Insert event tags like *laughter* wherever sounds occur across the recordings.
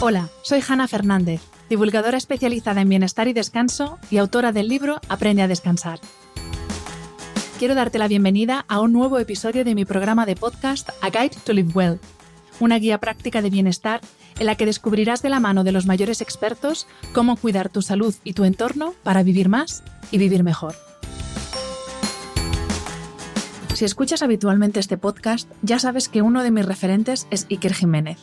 Hola, soy Hanna Fernández, divulgadora especializada en bienestar y descanso y autora del libro Aprende a descansar. Quiero darte la bienvenida a un nuevo episodio de mi programa de podcast A Guide to Live Well, una guía práctica de bienestar en la que descubrirás de la mano de los mayores expertos cómo cuidar tu salud y tu entorno para vivir más y vivir mejor. Si escuchas habitualmente este podcast, ya sabes que uno de mis referentes es Iker Jiménez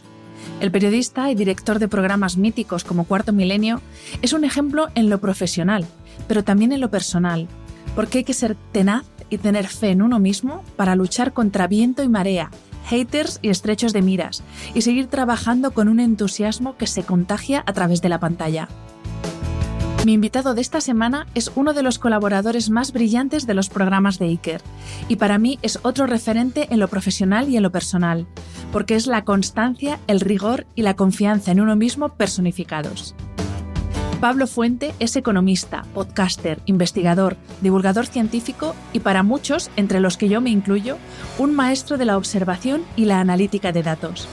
el periodista y director de programas míticos como Cuarto Milenio es un ejemplo en lo profesional, pero también en lo personal, porque hay que ser tenaz y tener fe en uno mismo para luchar contra viento y marea, haters y estrechos de miras, y seguir trabajando con un entusiasmo que se contagia a través de la pantalla. Mi invitado de esta semana es uno de los colaboradores más brillantes de los programas de Iker, y para mí es otro referente en lo profesional y en lo personal, porque es la constancia, el rigor y la confianza en uno mismo personificados. Pablo Fuente es economista, podcaster, investigador, divulgador científico y para muchos, entre los que yo me incluyo, un maestro de la observación y la analítica de datos.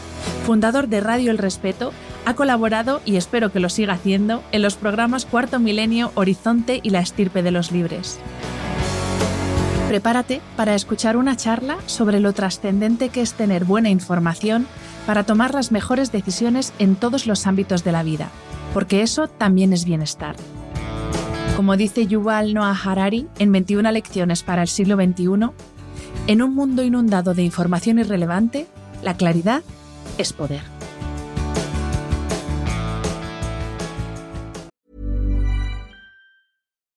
Fundador de Radio El Respeto, ha colaborado, y espero que lo siga haciendo, en los programas Cuarto Milenio, Horizonte y La Estirpe de los Libres. Prepárate para escuchar una charla sobre lo trascendente que es tener buena información para tomar las mejores decisiones en todos los ámbitos de la vida, porque eso también es bienestar. Como dice Yuval Noah Harari en 21 lecciones para el siglo XXI, en un mundo inundado de información irrelevante, la claridad es poder.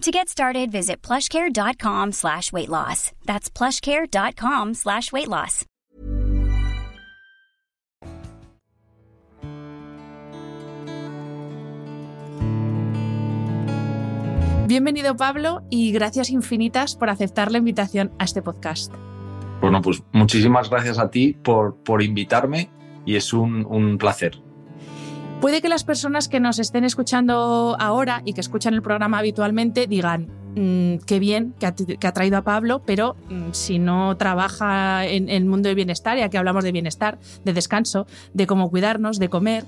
To get started, visit plushcare.com slash weight loss. That's plushcare.com slash weight loss. Bienvenido Pablo y gracias infinitas por aceptar la invitación a este podcast. Bueno, pues muchísimas gracias a ti por, por invitarme y es un, un placer. Puede que las personas que nos estén escuchando ahora y que escuchan el programa habitualmente digan, mmm, qué bien que ha, traído a Pablo, pero mmm, si no trabaja en, en el mundo del bienestar, ya que hablamos de bienestar, de descanso, de cómo cuidarnos, de comer,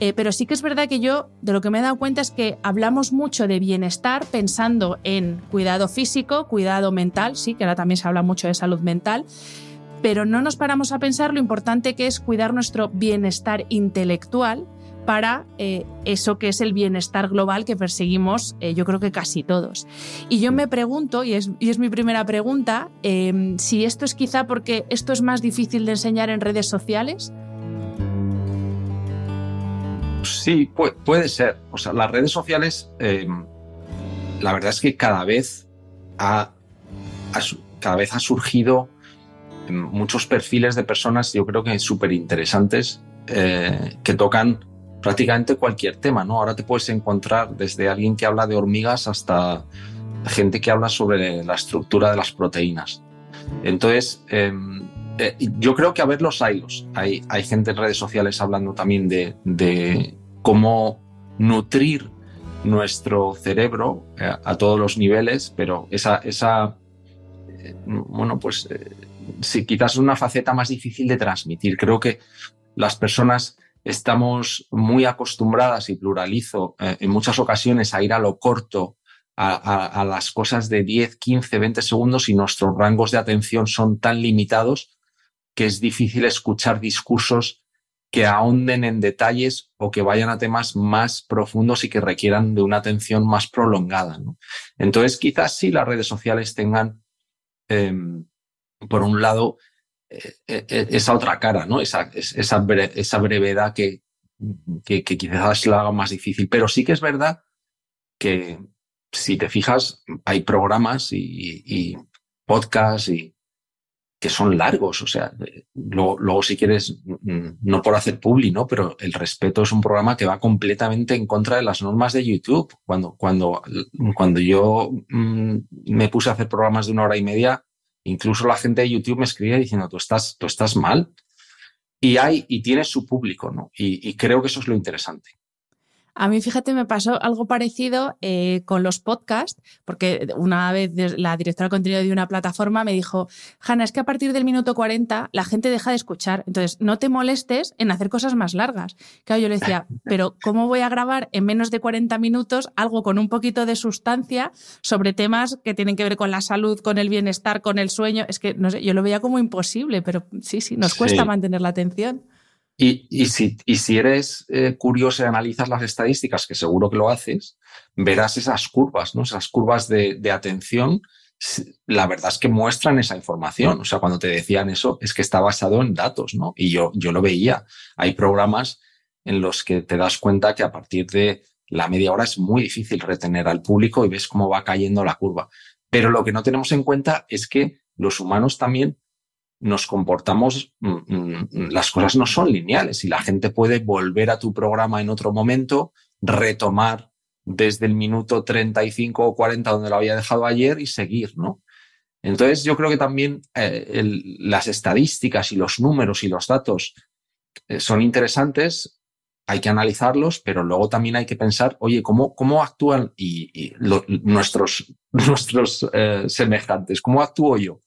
eh, pero sí que es verdad que yo de lo que me he dado cuenta es que hablamos mucho de bienestar pensando en cuidado físico, cuidado mental, sí, que ahora también se habla mucho de salud mental, pero no nos paramos a pensar lo importante que es cuidar nuestro bienestar intelectual para eh, eso que es el bienestar global que perseguimos eh, yo creo que casi todos. Y yo me pregunto, y es, y es mi primera pregunta, eh, si esto es quizá porque esto es más difícil de enseñar en redes sociales Sí, puede, puede, ser. O sea, las redes sociales, eh, la verdad es que cada vez ha, ha, cada vez ha surgido muchos perfiles de personas, yo creo que súper interesantes, eh, que tocan prácticamente cualquier tema, ¿no? Ahora te puedes encontrar desde alguien que habla de hormigas hasta gente que habla sobre la estructura de las proteínas. Entonces, eh, eh, yo creo que a ver los hilos. Hay, hay gente en redes sociales hablando también de, de cómo nutrir nuestro cerebro eh, a todos los niveles, pero esa, esa eh, bueno, pues sí, quizás es una faceta más difícil de transmitir. Creo que las personas estamos muy acostumbradas, y pluralizo, eh, en muchas ocasiones a ir a lo corto, a, las cosas de 10, 15, 20 segundos y nuestros rangos de atención son tan limitados que es difícil escuchar discursos que ahonden en detalles o que vayan a temas más profundos y que requieran de una atención más prolongada. Entonces, quizás sí las redes sociales tengan, eh, por un lado, esa otra cara, ¿no? esa, esa, bre esa brevedad que, que, quizás la haga más difícil. Pero sí que es verdad que, si te fijas, hay programas y, podcasts y que son largos. O sea, luego, si quieres, mm, no por hacer publi, ¿no? Pero El Respeto es un programa que va completamente en contra de las normas de YouTube. Cuando, cuando, cuando yo mm, me puse a hacer programas de una hora y media, incluso la gente de YouTube me escribía diciendo, tú estás, tú estás mal. Y hay, y tiene su público, ¿no? y creo que eso es lo interesante. A mí, fíjate, me pasó algo parecido eh, con los podcasts, porque una vez la directora de contenido de una plataforma me dijo, Hanna, es que a partir del minuto 40 la gente deja de escuchar, entonces no te molestes en hacer cosas más largas. Claro, yo le decía, *laughs* pero ¿cómo voy a grabar en menos de 40 minutos algo con un poquito de sustancia sobre temas que tienen que ver con la salud, con el bienestar, con el sueño? Es que, no sé, yo lo veía como imposible, pero sí, sí, nos cuesta mantener la atención. Y, si, eres eh, curioso y analizas las estadísticas, que seguro que lo haces, verás esas curvas, ¿no? Esas curvas de, atención, la verdad es que muestran esa información. O sea, cuando te decían eso, es que está basado en datos, ¿no? Y yo, yo lo veía. Hay programas en los que te das cuenta que a partir de la media hora es muy difícil retener al público y ves cómo va cayendo la curva. Pero lo que no tenemos en cuenta es que los humanos también nos comportamos, mm, mm, las cosas no son lineales y la gente puede volver a tu programa en otro momento, retomar desde el minuto 35 o 40 donde lo había dejado ayer y seguir, ¿no? Entonces yo creo que también eh, las estadísticas y los números y los datos eh, son interesantes, hay que analizarlos, pero luego también hay que pensar, oye, ¿cómo, cómo actúan y, nuestros, *laughs* nuestros eh, semejantes? ¿Cómo actúo yo?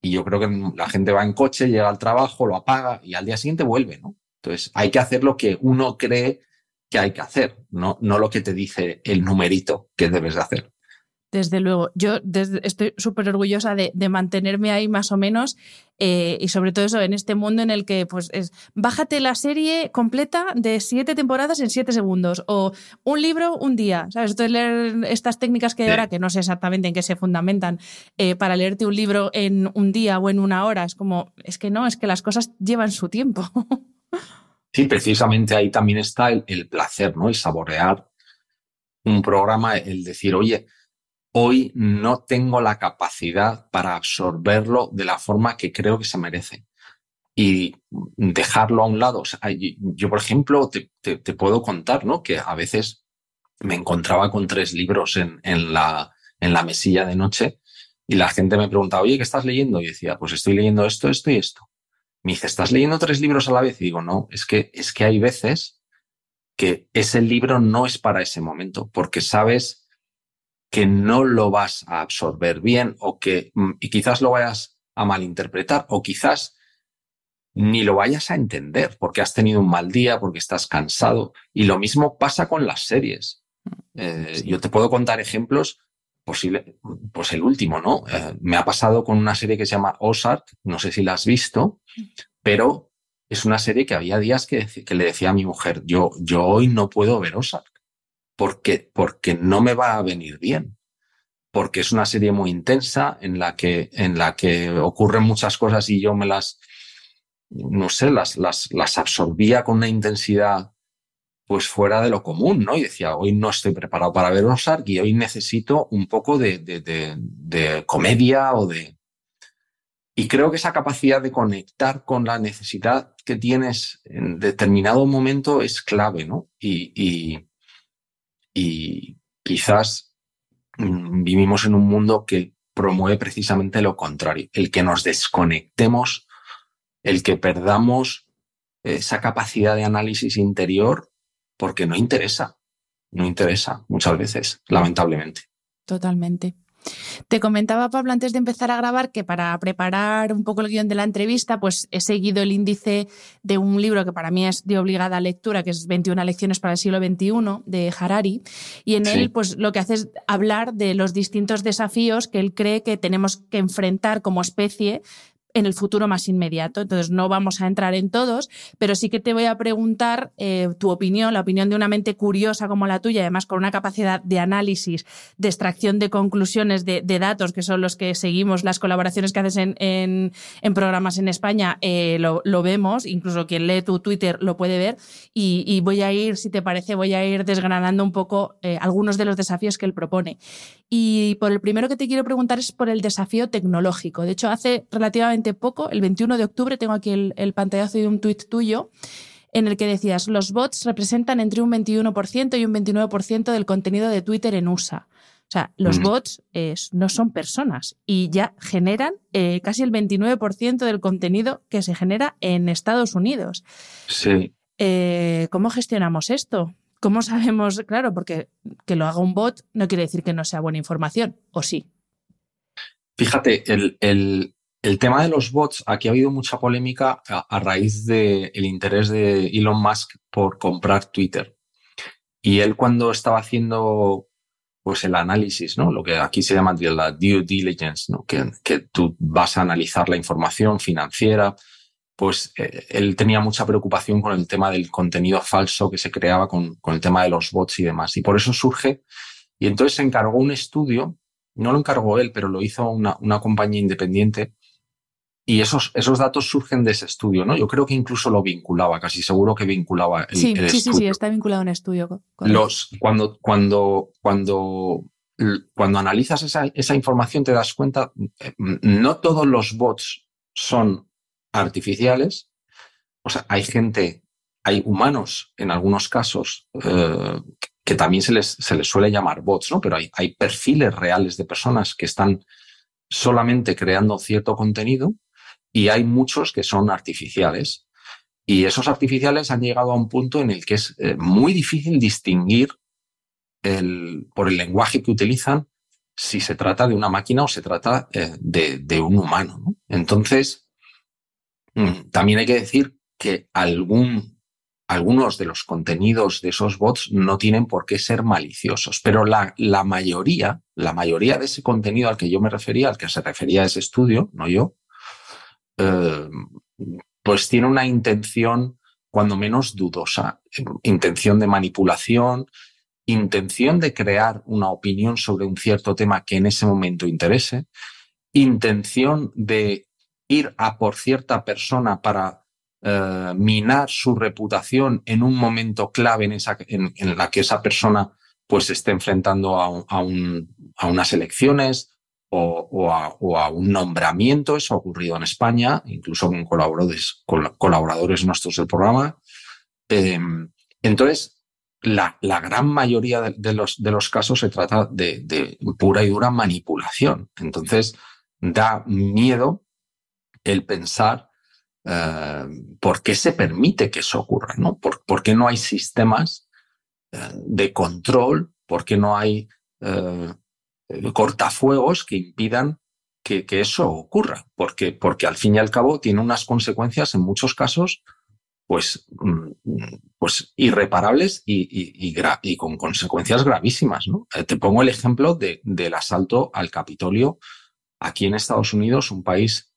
Y yo creo que la gente va en coche, llega al trabajo, lo apaga y al día siguiente vuelve, ¿no? Entonces hay que hacer lo que uno cree que hay que hacer, no, no lo que te dice el numerito que debes de hacer. Desde luego, yo estoy súper orgullosa de, mantenerme ahí más o menos eh, y sobre todo eso en este mundo en el que pues es bájate la serie completa de siete temporadas en siete segundos o un libro un día, ¿sabes? Entonces leer estas técnicas que hay ahora que no sé exactamente en qué se fundamentan eh, para leerte un libro en un día o en una hora, es como, es que no, es que las cosas llevan su tiempo. *laughs* Sí, precisamente ahí también está el, el placer, ¿no? El saborear un programa, el decir, oye, hoy no tengo la capacidad para absorberlo de la forma que creo que se merece y dejarlo a un lado. yo, por ejemplo, te, puedo contar ¿no? que a veces me encontraba con tres libros en, la, en la mesilla de noche y la gente me preguntaba, oye, ¿qué estás leyendo? Y decía, pues estoy leyendo esto, esto y esto. Me dice, ¿estás leyendo tres libros a la vez? Y digo, no, es que, es que hay veces que ese libro no es para ese momento, porque sabes que no lo vas a absorber bien o que mm, y quizás lo vayas a malinterpretar o quizás ni lo vayas a entender porque has tenido un mal día, porque estás cansado. Y lo mismo pasa con las series. Eh, yo te puedo contar ejemplos, posible, pues el último, ¿no? Eh, me ha pasado con una serie que se llama Ozark, no sé si la has visto, pero es una serie que había días que, que le decía a mi mujer, yo, yo hoy no puedo ver Ozark porque, porque no me va a venir bien. Porque es una serie muy intensa en la que, en la que ocurren muchas cosas y yo me las, no sé, las, las, las absorbía con una intensidad pues fuera de lo común, ¿no? Y decía, hoy no estoy preparado para ver Ozark y hoy necesito un poco de, de, de, de, comedia o de... Y creo que esa capacidad de conectar con la necesidad que tienes en determinado momento es clave, ¿no? Y, y, y quizás mm, vivimos en un mundo que promueve precisamente lo contrario, el que nos desconectemos, el que perdamos esa capacidad de análisis interior porque no interesa, no interesa muchas veces, lamentablemente. Totalmente. Te comentaba, Pablo, antes de empezar a grabar, que para preparar un poco el guion de la entrevista, pues he seguido el índice de un libro que para mí es de obligada lectura, que es 21 lecciones para el siglo XXI, de Harari, y en él, pues lo que hace es hablar de los distintos desafíos que él cree que tenemos que enfrentar como especie en el futuro más inmediato. Entonces, no vamos a entrar en todos, pero sí que te voy a preguntar eh, tu opinión, la opinión de una mente curiosa como la tuya, además con una capacidad de análisis, de extracción de conclusiones, de, datos, que son los que seguimos, las colaboraciones que haces en, programas en España, eh, lo, vemos, incluso quien lee tu Twitter lo puede ver, y, voy a ir, si te parece, voy a ir desgranando un poco eh, algunos de los desafíos que él propone. Y por el primero que te quiero preguntar es por el desafío tecnológico. De hecho, hace relativamente relativamente poco, el 21 de octubre, tengo aquí el, el pantallazo de un tuit tuyo, en el que decías, los bots representan entre un 21% y un 29% del contenido de Twitter en USA. O sea, los bots no son personas y ya generan eh, casi el 29% del contenido que se genera en Estados Unidos. Sí. Eh, ¿Cómo gestionamos esto? ¿Cómo sabemos? Claro, porque que lo haga un bot no quiere decir que no sea buena información, ¿o sí? Fíjate, el, tema de los bots, aquí ha habido mucha polémica a, raíz del interés de Elon Musk por comprar Twitter. Y él cuando estaba haciendo pues el análisis, ¿no? Lo que aquí se llama la due diligence, ¿no? Que, que tú vas a analizar la información financiera, pues eh, él tenía mucha preocupación con el tema del contenido falso que se creaba con, con, el tema de los bots y demás. Y por eso surge, y entonces se encargó un estudio, no lo encargó él, pero lo hizo una, una compañía independiente y esos, esos datos surgen de ese estudio, ¿no? Yo creo que incluso lo vinculaba, casi seguro que vinculaba el, sí, sí, Sí, sí, está vinculado a un estudio. Los, cuando, cuando, cuando, cuando analizas esa, esa información te das cuenta, eh, no todos los bots son artificiales. O sea, hay gente, hay humanos en algunos casos eh, que también se les, se les suele llamar bots, ¿no? Pero hay, hay perfiles reales de personas que están solamente creando cierto contenido y hay muchos que son artificiales. Y esos artificiales han llegado a un punto en el que es eh, muy difícil distinguir el, por el lenguaje que utilizan si se trata de una máquina o se trata eh, de, un humano. Entonces, mm, también hay que decir que algún, algunos de los contenidos de esos bots no tienen por qué ser maliciosos, pero la, la mayoría, la mayoría de ese contenido al que yo me refería, al que se refería ese estudio, no yo, eh, pues tiene una intención cuando menos dudosa, intención de manipulación, intención de crear una opinión sobre un cierto tema que en ese momento interese, intención de ir a por cierta persona para eh, minar su reputación en un momento clave en, esa, en, la que esa persona pues esté enfrentando a, a, a unas elecciones o, a, un nombramiento. Eso ha ocurrido en España, incluso con colaboradores, colaboradores nuestros del programa. Em, entonces, la, la, gran mayoría de, los, de, los, casos se trata de, pura y dura manipulación. Entonces, da miedo el pensar eh, por qué se permite que eso ocurra, ¿no? ¿Por, qué no hay sistemas eh, de control? ¿Por qué no hay eh, cortafuegos que impidan que, eso ocurra, porque, porque al fin y al cabo tiene unas consecuencias en muchos casos pues, mm, pues irreparables y, y, con consecuencias gravísimas. ¿no? Eh, te pongo el ejemplo de, del asalto al Capitolio aquí en Estados Unidos, un país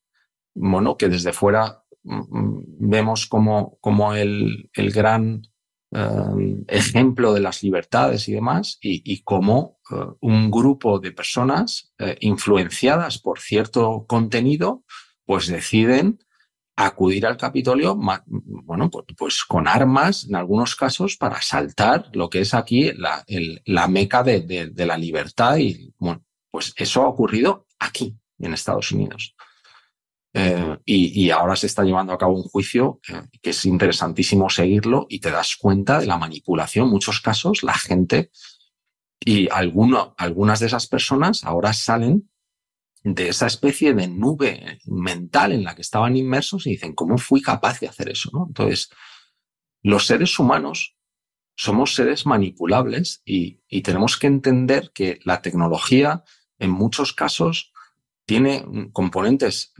bueno, que desde fuera mm, mm, vemos como, como el, el gran Em, ejemplo de las libertades y demás, y, cómo eh, un grupo de personas eh, influenciadas por cierto contenido, pues deciden acudir al Capitolio, bueno, pues, pues, con armas en algunos casos para asaltar lo que es aquí la, la meca de, de, la libertad y bueno, pues eso ha ocurrido aquí en Estados Unidos. Eh, y, ahora se está llevando a cabo un juicio eh, que es interesantísimo seguirlo y te das cuenta de la manipulación. Muchos casos, la gente y algunas de esas personas ahora salen de esa especie de nube mental en la que estaban inmersos y dicen, ¿cómo fui capaz de hacer eso? ¿no? Entonces, los seres humanos somos seres manipulables y tenemos que entender que la tecnología en muchos casos tiene componentes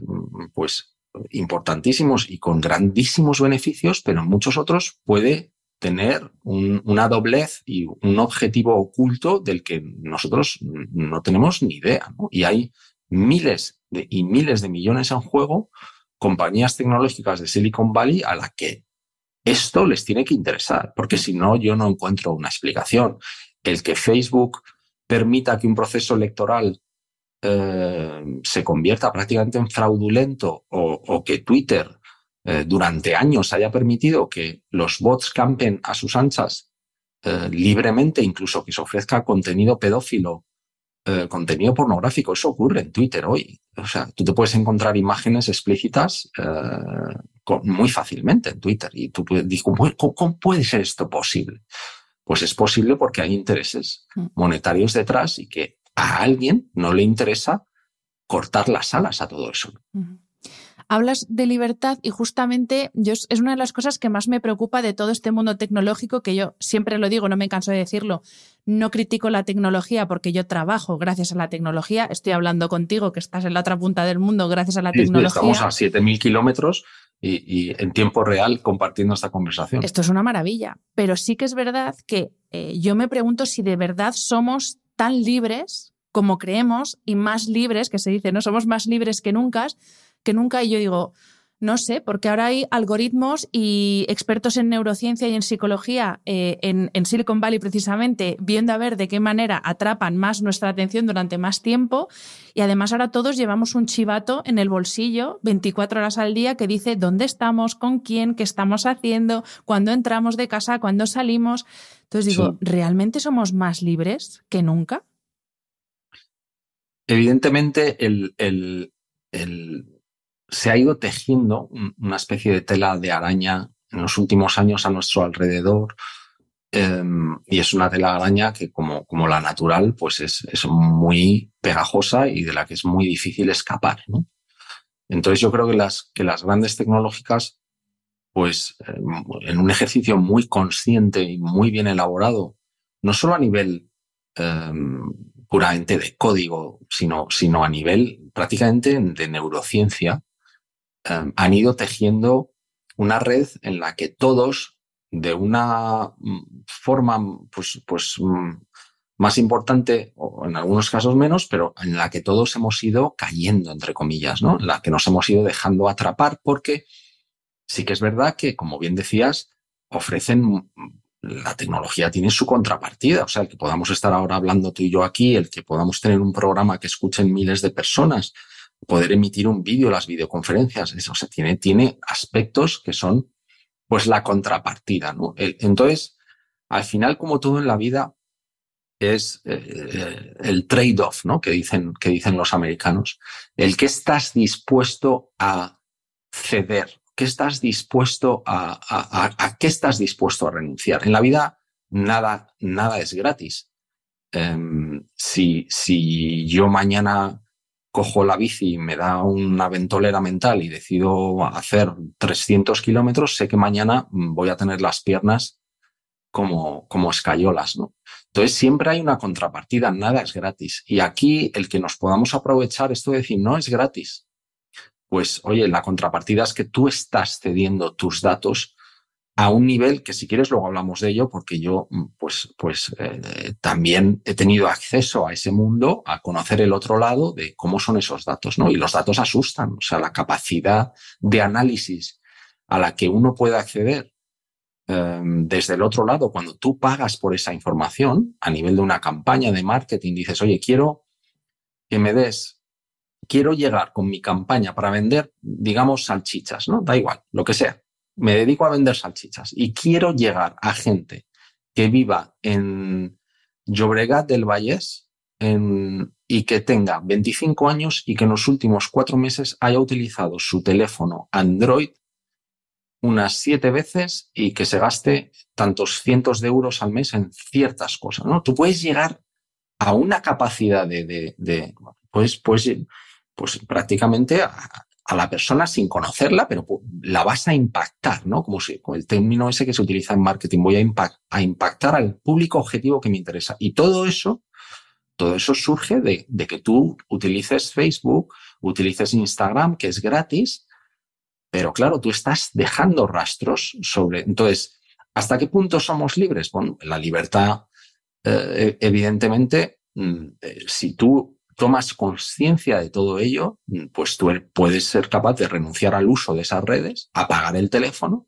pues importantísimos y con grandísimos beneficios, pero muchos otros puede tener una doblez y un objetivo oculto del que nosotros no tenemos ni idea. Y hay miles y miles de millones en juego, compañías tecnológicas de Silicon Valley a la que esto les tiene que interesar, porque si no, yo no encuentro una explicación. El que Facebook permita que un proceso electoral eh, se convierta prácticamente en fraudulento o, que Twitter eh, durante años haya permitido que los bots campen a sus anchas eh, libremente, incluso que se ofrezca contenido pedófilo contenido pornográfico. Eso ocurre en Twitter hoy. O sea, tú te puedes encontrar imágenes explícitas muy fácilmente en Twitter. Y tú puedes decir, ¿cómo, puede ser esto posible? Pues es posible porque hay intereses mm. monetarios detrás y que a alguien no le interesa cortar las alas a todo eso. Hablas de libertad y justamente yo, es una de las cosas que más me preocupa de todo este mundo tecnológico, que yo siempre lo digo, no me canso de decirlo, no critico la tecnología porque yo trabajo gracias a la tecnología, estoy hablando contigo que estás en la otra punta del mundo gracias a la tecnología. Estamos a 7.000 kilómetros y, en tiempo real compartiendo esta conversación. Esto es una maravilla, pero sí que es verdad que eh, yo me pregunto si de verdad somos tan libres como creemos y más libres, que se dice, no somos más libres que nunca, que nunca. Y yo digo, no sé, porque ahora hay algoritmos y expertos en neurociencia y en psicología eh, en, Silicon Valley precisamente viendo a ver de qué manera atrapan más nuestra atención durante más tiempo. Y además ahora todos llevamos un chivato en el bolsillo 24 horas al día que dice dónde estamos, con quién, qué estamos haciendo, cuándo entramos de casa, cuándo salimos. Entonces digo, ¿realmente somos más libres que nunca? Evidentemente, el, el se ha ido tejiendo una especie de tela de araña en los últimos años a nuestro alrededor. Em, y es una tela de araña que, como, como la natural, pues es, es, muy pegajosa y de la que es muy difícil escapar. ¿no? Entonces, yo creo que las, que las grandes tecnológicas, pues em, en un ejercicio muy consciente y muy bien elaborado, no solo a nivel em, puramente de código, sino, sino a nivel prácticamente de neurociencia, Em, han ido tejiendo una red en la que todos, de una mm, forma pues, pues, mm, más importante, o en algunos casos menos, pero en la que todos hemos ido cayendo, entre comillas, ¿no? En la que nos hemos ido dejando atrapar, porque sí que es verdad que, como bien decías, ofrecen la tecnología tiene su contrapartida. O sea, el que podamos estar ahora hablando tú y yo aquí, el que podamos tener un programa que escuchen miles de personas, poder emitir un vídeo, las videoconferencias, eso, o tiene, tiene aspectos que son pues la contrapartida, ¿no? entonces, al final, como todo en la vida, es eh, el trade-off, ¿no? Que dicen, que dicen los americanos. El que estás dispuesto a ceder, ¿qué estás dispuesto a, qué estás dispuesto a renunciar. En la vida nada, nada es gratis. Em, si, si yo mañana cojo la bici y me da una ventolera mental y decido hacer 300 kilómetros, sé que mañana voy a tener las piernas como, como escayolas, ¿no? Entonces siempre hay una contrapartida, nada es gratis. Y aquí el que nos podamos aprovechar esto de decir, no es gratis. Pues oye, la contrapartida es que tú estás cediendo tus datos a un nivel que si quieres luego hablamos de ello porque yo mm, pues, pues eh, también he tenido acceso a ese mundo, a conocer el otro lado de cómo son esos datos, ¿no? Y los datos asustan, o sea, la capacidad de análisis a la que uno puede acceder em, desde el otro lado cuando tú pagas por esa información a nivel de una campaña de marketing, dices, oye, quiero que me des, quiero llegar con mi campaña para vender, digamos, salchichas, ¿no? Da igual, lo que sea me dedico a vender salchichas y quiero llegar a gente que viva en Llobregat del Vallés y que tenga 25 años y que en los últimos cuatro meses haya utilizado su teléfono Android unas siete veces y que se gaste tantos cientos de euros al mes en ciertas cosas. ¿no? Tú puedes llegar a una capacidad de, de, pues prácticamente a, la persona sin conocerla, pero la vas a impactar, ¿no? Como si, el término ese que se utiliza en marketing, voy a, a impactar al público objetivo que me interesa. Y todo eso, todo eso surge de, de, que tú utilices Facebook, utilices Instagram, que es gratis, pero claro, tú estás dejando rastros sobre. Entonces, ¿hasta qué punto somos libres? Bueno, la libertad, eh, evidentemente, mm, eh, si tú tomas conciencia de todo ello, pues tú puedes ser capaz de renunciar al uso de esas redes, apagar el teléfono,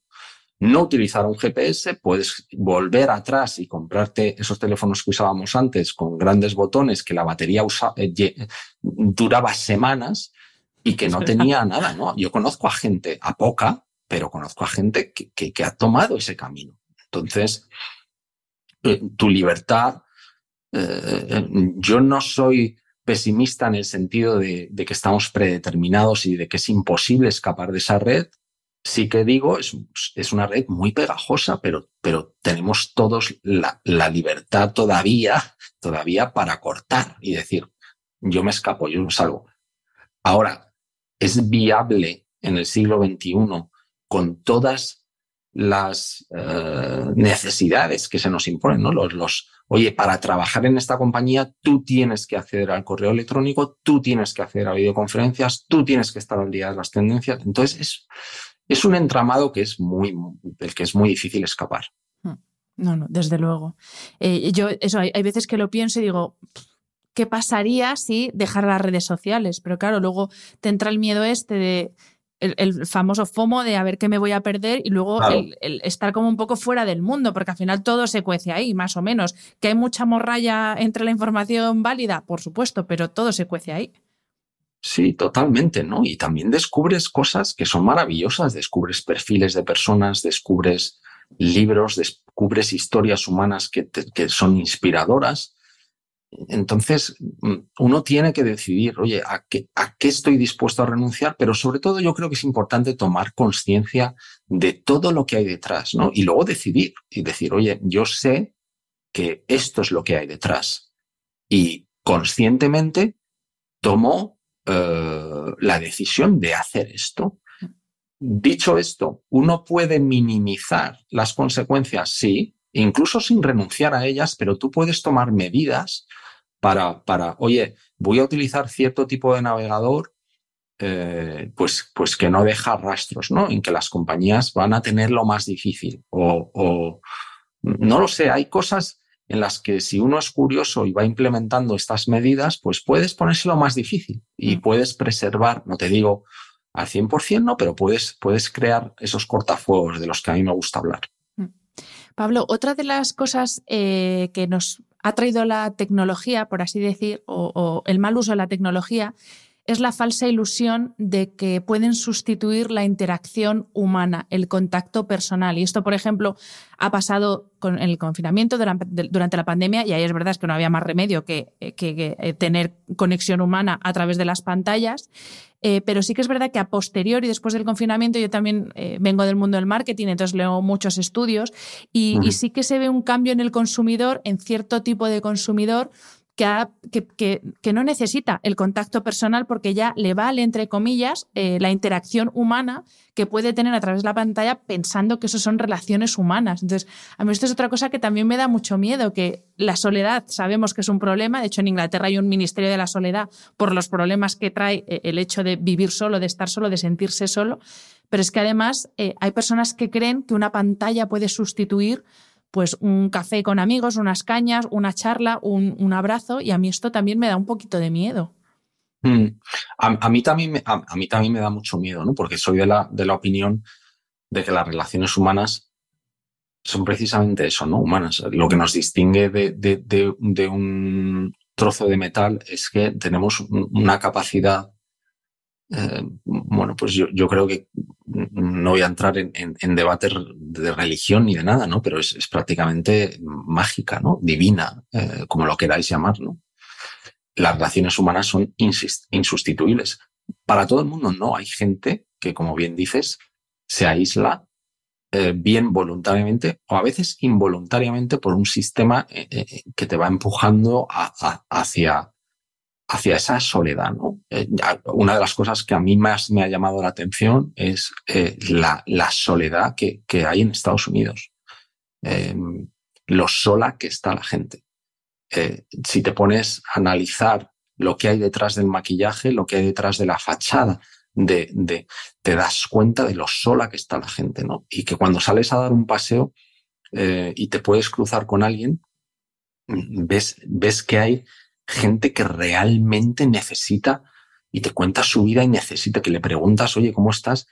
no utilizar un GPS, puedes volver atrás y comprarte esos teléfonos que usábamos antes con grandes botones que la batería eh, duraba semanas y que no tenía *laughs* nada, ¿no? Yo conozco a gente, a poca, pero conozco a gente que, que ha tomado ese camino. Entonces, eh, tu libertad eh, yo no soy pesimista en el sentido de, que estamos predeterminados y de que es imposible escapar de esa red. Sí que digo, es, es una red muy pegajosa, pero, pero tenemos todos la, la, libertad todavía, todavía para cortar y decir, yo me escapo, yo no salgo. Ahora, ¿es viable en el siglo XXI con todas las eh, necesidades que se nos imponen, ¿no? Los, los, oye, para trabajar en esta compañía, tú tienes que acceder al correo electrónico, tú tienes que acceder a videoconferencias, tú tienes que estar al día de las tendencias. Entonces, es, es un entramado que es muy, del que es muy difícil escapar. Hmm. No, no, desde luego. Eh, yo, eso, hay, hay, veces que lo pienso y digo, ¿qué pasaría si dejar las redes sociales? Pero claro, luego te entra el miedo este de el, famoso FOMO de a ver qué me voy a perder y luego el, estar como un poco fuera del mundo, porque al final todo se cuece ahí, más o menos. Que hay mucha morralla entre la información válida, por supuesto, pero todo se cuece ahí. Sí, totalmente, ¿no? Y también descubres cosas que son maravillosas, descubres perfiles de personas, descubres libros, descubres historias humanas que, que son inspiradoras entonces, uno tiene que decidir, oye, ¿a qué, ¿a qué estoy dispuesto a renunciar? Pero sobre todo yo creo que es importante tomar conciencia de todo lo que hay detrás, ¿no? Y luego decidir y decir, oye, yo sé que esto es lo que hay detrás. Y conscientemente tomo eh, la decisión de hacer esto. Dicho esto, ¿uno puede minimizar las consecuencias? Sí, incluso sin renunciar a ellas, pero tú puedes tomar medidas para, para oye, voy a utilizar cierto tipo de navegador, eh, pues, pues que no deja rastros, ¿no? En que las compañías van a tener lo más difícil. O, o no lo sé, hay cosas en las que si uno es curioso y va implementando estas medidas, pues puedes ponérselo más difícil y mm. puedes preservar, no te digo al 100%, no, pero puedes, puedes crear esos cortafuegos de los que a mí me gusta hablar. Mm. Pablo, otra de las cosas eh, que nos ha traído la tecnología, por así decir, o, el mal uso de la tecnología, es la falsa ilusión de que pueden sustituir la interacción humana, el contacto personal. Y esto, por ejemplo, ha pasado con el confinamiento durante, la pandemia, y ahí es verdad que no había más remedio que, eh, tener conexión humana a través de las pantallas. Eh, pero sí que es verdad que a posteriori, después del confinamiento, yo también eh, vengo del mundo del marketing, entonces leo muchos estudios y, sí que se ve un cambio en el consumidor, en cierto tipo de consumidor, que, no necesita el contacto personal porque ya le vale, entre comillas, eh, la interacción humana que puede tener a través de la pantalla pensando que eso son relaciones humanas. Entonces, a mí esto es otra cosa que también me da mucho miedo, que la soledad sabemos que es un problema. De hecho, en Inglaterra hay un Ministerio de la Soledad por los problemas que trae eh, el hecho de vivir solo, de estar solo, de sentirse solo. Pero es que además eh, hay personas que creen que una pantalla puede sustituir pues un café con amigos, unas cañas, una charla, un, abrazo, y a mí esto también me da un poquito de miedo. Mm. A, mí también me, a, mí también me da mucho miedo, ¿no? Porque soy de la, de la opinión de que las relaciones humanas son precisamente eso, ¿no? Humanas. Lo que nos distingue de, de, de un trozo de metal es que tenemos una capacidad eh, bueno, pues yo, yo, creo que no voy a entrar en, en, debate de religión ni de nada, ¿no? Pero es, prácticamente mágica, ¿no? Divina, eh, como lo queráis llamar, ¿no? Las relaciones humanas son insustituibles. Para todo el mundo no. Hay gente que, como bien dices, se aísla eh, bien voluntariamente o a veces involuntariamente por un sistema que te va empujando hacia hacia esa soledad. ¿no? Eh, una de las cosas que a mí más me ha llamado la atención es eh, la, soledad que, hay en Estados Unidos. Em, lo sola que está la gente. Eh, si te pones a analizar lo que hay detrás del maquillaje, lo que hay detrás de la fachada, de, te das cuenta de lo sola que está la gente, ¿no? Y que cuando sales a dar un paseo y te puedes cruzar con alguien, ves, ves que hay gente que realmente necesita y te cuenta su vida y necesita que le preguntas, oye, ¿cómo estás?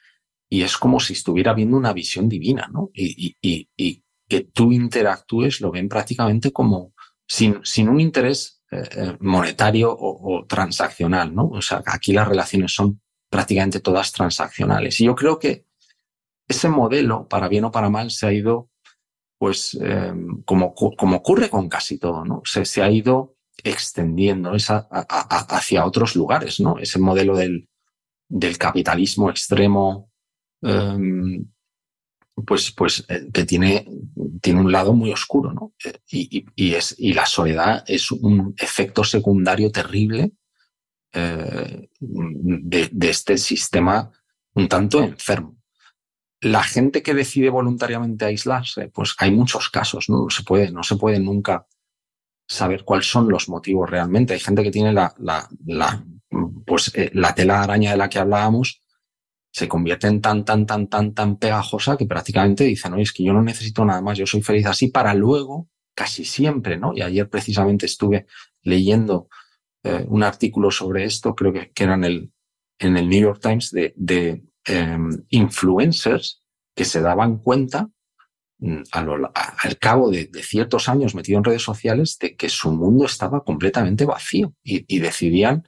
Y es como si estuviera viendo una visión divina, ¿no? Y, y, y, que tú interactúes lo ven prácticamente como sin, sin un interés eh, eh, monetario o, transaccional, ¿no? O sea, aquí las relaciones son prácticamente todas transaccionales. Y yo creo que ese modelo, para bien o para mal, se ha ido pues em, como, como, ocurre con casi todo, ¿no? Se, se ha ido extendiendo esa, hacia otros lugares, ¿no? Ese modelo del, del capitalismo extremo, em, pues, pues eh, que tiene, tiene un lado muy oscuro, ¿no? Eh, y, y, es, y la soledad es un efecto secundario terrible eh, de, de, este sistema un tanto enfermo. La gente que decide voluntariamente aislarse, pues hay muchos casos, ¿no? se puede, no se puede nunca saber cuáles son los motivos realmente. Hay gente que tiene la, la, la pues, eh, la tela araña de la que hablábamos, se convierte en tan, tan, tan, tan, tan pegajosa que prácticamente dicen, oye, es que yo no necesito nada más, yo soy feliz así para luego, casi siempre, ¿no? Y ayer precisamente estuve leyendo eh, un artículo sobre esto, creo que, que era en el, en el New York Times, de, de em, influencers que se daban cuenta mm, al cabo de, ciertos años metido en redes sociales de que su mundo estaba completamente vacío y, y decidían,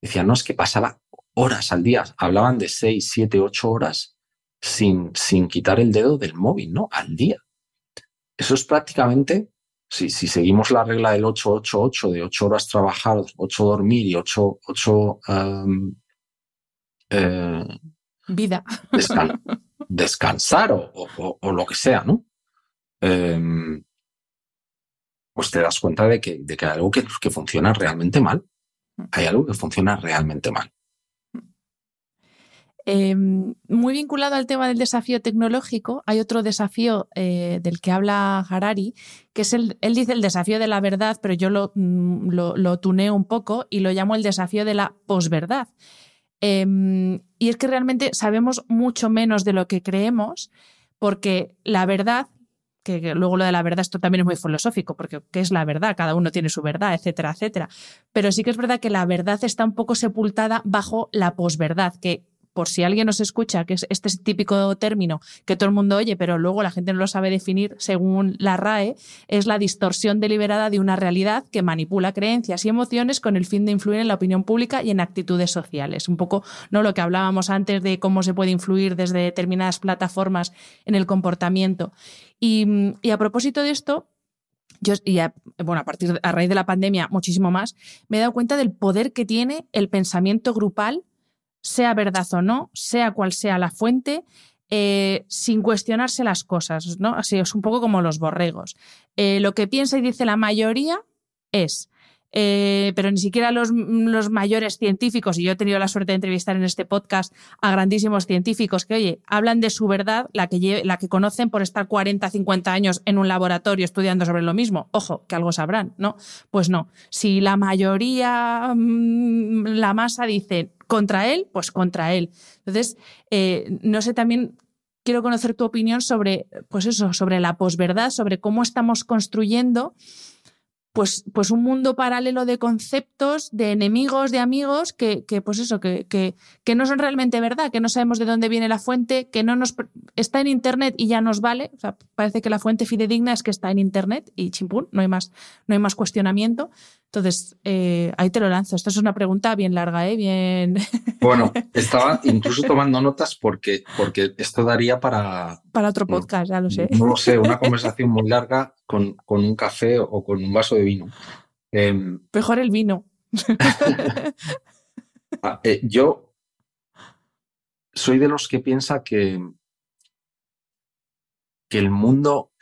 decían, no, es que pasaba horas al día, hablaban de seis, siete, ocho horas sin, sin quitar el dedo del móvil, ¿no? Al día. Eso es prácticamente, si, si seguimos la regla del 8-8-8, de ocho horas trabajar, ocho dormir y ocho, ocho um, eh, vida. *laughs* descansar o, o, o, lo que sea, ¿no? Eh, pues te das cuenta de que, de que hay algo que, que funciona realmente mal. Hay algo que funciona realmente mal. Eh, muy vinculado al tema del desafío tecnológico, hay otro desafío eh, del que habla Harari, que es el, él dice el desafío de la verdad, pero yo lo, mm, lo, lo tuneo un poco y lo llamo el desafío de la posverdad. Eh, y es que realmente sabemos mucho menos de lo que creemos, porque la verdad, que, que luego lo de la verdad, esto también es muy filosófico, porque ¿qué es la verdad? Cada uno tiene su verdad, etcétera, etcétera. Pero sí que es verdad que la verdad está un poco sepultada bajo la posverdad, que por si alguien nos escucha, que es este típico término que todo el mundo oye, pero luego la gente no lo sabe definir según la RAE, es la distorsión deliberada de una realidad que manipula creencias y emociones con el fin de influir en la opinión pública y en actitudes sociales. Un poco ¿no? lo que hablábamos antes de cómo se puede influir desde determinadas plataformas en el comportamiento. Y, a propósito de esto, yo, y a, bueno, a partir a raíz de la pandemia, muchísimo más, me he dado cuenta del poder que tiene el pensamiento grupal sea verdad o no, sea cual sea la fuente, eh, sin cuestionarse las cosas, ¿no? Así es un poco como los borregos. Eh, lo que piensa y dice la mayoría es, eh, pero ni siquiera los, los, mayores científicos, y yo he tenido la suerte de entrevistar en este podcast a grandísimos científicos que, oye, hablan de su verdad, la que, la que conocen por estar 40, 50 años en un laboratorio estudiando sobre lo mismo. Ojo, que algo sabrán, ¿no? Pues no. Si la mayoría, mm, la masa dice contra él, pues contra él. Entonces, eh, no sé también quiero conocer tu opinión sobre, pues eso, sobre la posverdad, sobre cómo estamos construyendo pues, pues un mundo paralelo de conceptos, de enemigos, de amigos, que, que pues eso, que, que, que, no son realmente verdad, que no sabemos de dónde viene la fuente, que no nos está en internet y ya nos vale. O sea, parece que la fuente fidedigna es que está en internet y chimpún, no hay más, no hay más cuestionamiento. Entonces, eh, ahí te lo lanzo. Esta es una pregunta bien larga, ¿eh? Bien. Bueno, *laughs* estaba incluso tomando notas porque, porque esto daría para. Para otro podcast, ya lo sé. No lo sé, una *laughs* conversación muy larga con, con un café o con un vaso de vino. Eh, Mejor el vino. *laughs* Ah, eh, yo soy de los que piensa que, que el mundo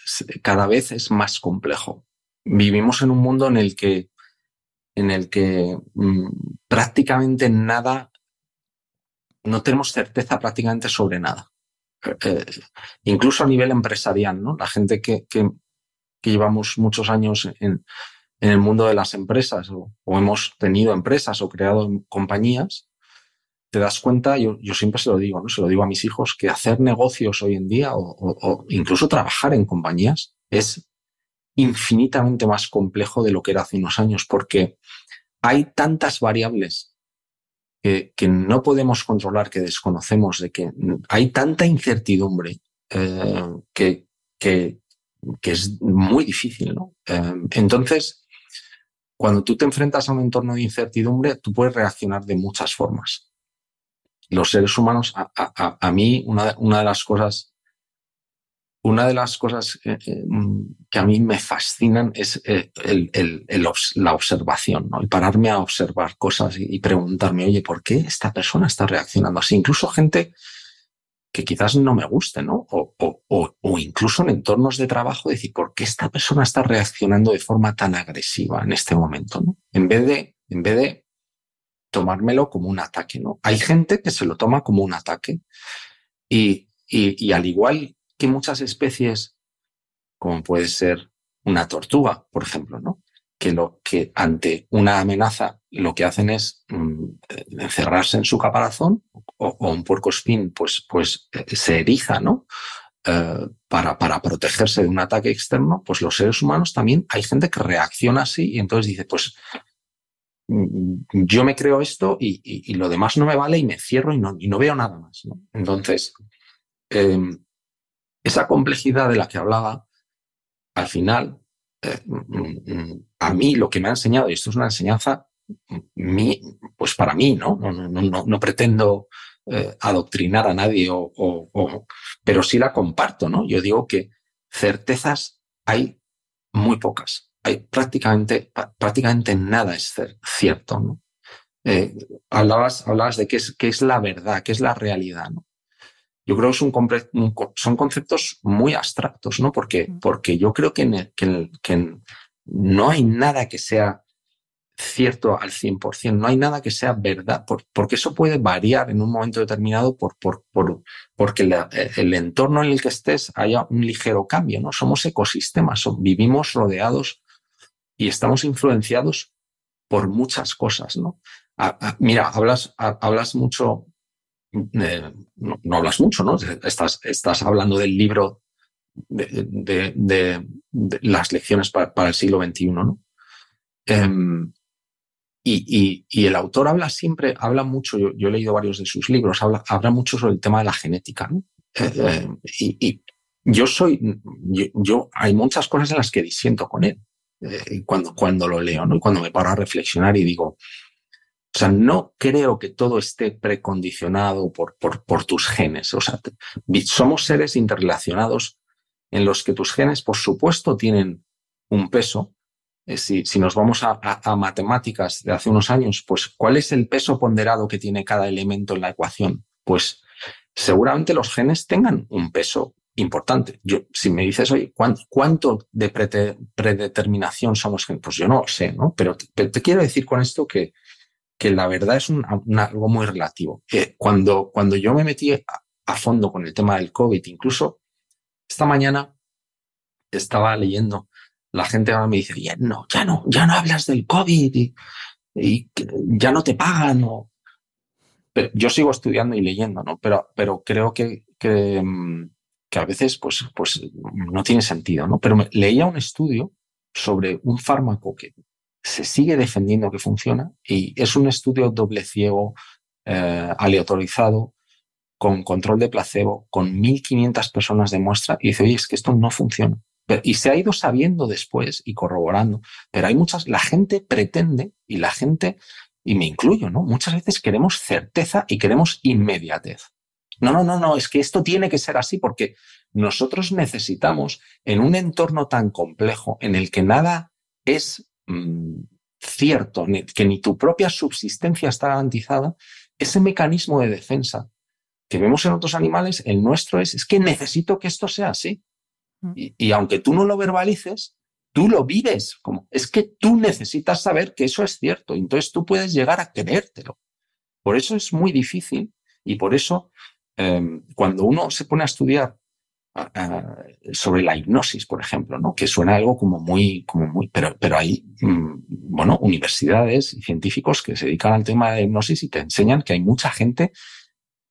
cada vez es más complejo. Vivimos en un mundo en el que en el que mmm, prácticamente nada, no tenemos certeza prácticamente sobre nada. Eh, incluso a nivel empresarial, ¿no? La gente que, que, llevamos muchos años en, en, el mundo de las empresas o, o, hemos tenido empresas o creado compañías, te das cuenta, yo, yo, siempre se lo digo, ¿no? Se lo digo a mis hijos, que hacer negocios hoy en día o, o incluso trabajar en compañías es infinitamente más complejo de lo que era hace unos años, porque hay tantas variables que, no podemos controlar, que desconocemos, de que hay tanta incertidumbre eh, que, que, que, es muy difícil. ¿no? Eh, entonces, cuando tú te enfrentas a un entorno de incertidumbre, tú puedes reaccionar de muchas formas. Los seres humanos, a, a, a mí, una, una de las cosas una de las cosas eh, eh, que a mí me fascinan es eh, la observación, ¿no? el pararme a observar cosas y, preguntarme, oye, ¿por qué esta persona está reaccionando así? Incluso gente que quizás no me guste, ¿no? O, incluso en entornos de trabajo, decir, ¿por qué esta persona está reaccionando de forma tan agresiva en este momento? ¿no? En vez de, en vez de tomármelo como un ataque, ¿no? Hay gente que se lo toma como un ataque y, y al igual que muchas especies, como puede ser una tortuga, por ejemplo, ¿no? Que lo que ante una amenaza lo que hacen es mm, encerrarse en su caparazón o, un puerco espín, pues, pues eh, se eriza, ¿no? Eh, para, para protegerse de un ataque externo, pues los seres humanos también hay gente que reacciona así y entonces dice, pues mm, yo me creo esto y, lo demás no me vale y me cierro y no, y no veo nada más. ¿no? Entonces, em, esa complejidad de la que hablaba, al final, eh, a mí lo que me ha enseñado, y esto es una enseñanza, pues para mí, ¿no? No, pretendo eh, adoctrinar a nadie, pero sí la comparto, ¿no? Yo digo que certezas hay muy pocas. Hay prácticamente, prácticamente nada es cierto, ¿no? Eh, hablabas, de qué es, la verdad, qué es la realidad. Yo creo que son conceptos muy abstractos, ¿no? Porque, porque yo creo que, que, no hay nada que sea cierto al 100%, no hay nada que sea verdad, porque eso puede variar en un momento determinado por, por, por porque el entorno en el que estés haya un ligero cambio, ¿no? Somos ecosistemas, vivimos rodeados y estamos influenciados por muchas cosas, ¿no? mira, hablas, hablas mucho eh, no, hablas mucho, ¿no? Estás, estás hablando del libro de, las lecciones para, el siglo XXI, ¿no? Em, y, el autor habla siempre, habla mucho, yo, he leído varios de sus libros, habla, habla mucho sobre el tema de la genética, ¿no? Eh, eh, y, yo soy, yo, hay muchas cosas en las que disiento con él cuando, cuando lo leo, ¿no? Y cuando me paro a reflexionar y digo, o sea, no creo que todo esté precondicionado por, por, tus genes. O sea, somos seres interrelacionados en los que tus genes, por supuesto, tienen un peso. Eh, si, si, nos vamos a, a, matemáticas de hace unos años, pues ¿cuál es el peso ponderado que tiene cada elemento en la ecuación? Pues seguramente los genes tengan un peso importante. Yo, si me dices, oye, ¿cuánto, de predeterminación somos? Pues yo no sé, ¿no? Pero te quiero decir con esto que, que la verdad es un, algo muy relativo. cuando, cuando yo me metí a, fondo con el tema del COVID, incluso esta mañana estaba leyendo, la gente ahora me dice, ya no, ya no, ya no hablas del COVID y, ya no te pagan. Pero yo sigo estudiando y leyendo, ¿no? Pero, pero creo que, que, mm, a veces pues, pues no tiene sentido, ¿no? Pero leía un estudio sobre un fármaco que se sigue defendiendo que funciona y es un estudio doble ciego, eh, aleatorizado, con control de placebo, con 1.500 personas de muestra y dice, oye, es que esto no funciona. y se ha ido sabiendo después y corroborando, pero hay muchas, la gente pretende y la gente, y me incluyo, ¿no? Muchas veces queremos certeza y queremos inmediatez. No, no, no, no, es que esto tiene que ser así porque nosotros necesitamos en un entorno tan complejo en el que nada es Mm, cierto, que ni tu propia subsistencia está garantizada, ese mecanismo de defensa que vemos en otros animales, el nuestro es, es que necesito que esto sea así. Mm. Y, aunque tú no lo verbalices, tú lo vives, como es que tú necesitas saber que eso es cierto, entonces tú puedes llegar a creértelo. Por eso es muy difícil y por eso em, cuando uno se pone a estudiar sobre la hipnosis, por ejemplo, ¿no? Que suena algo como muy, como muy, pero, pero hay, mm, bueno, universidades y científicos que se dedican al tema de la hipnosis y te enseñan que hay mucha gente,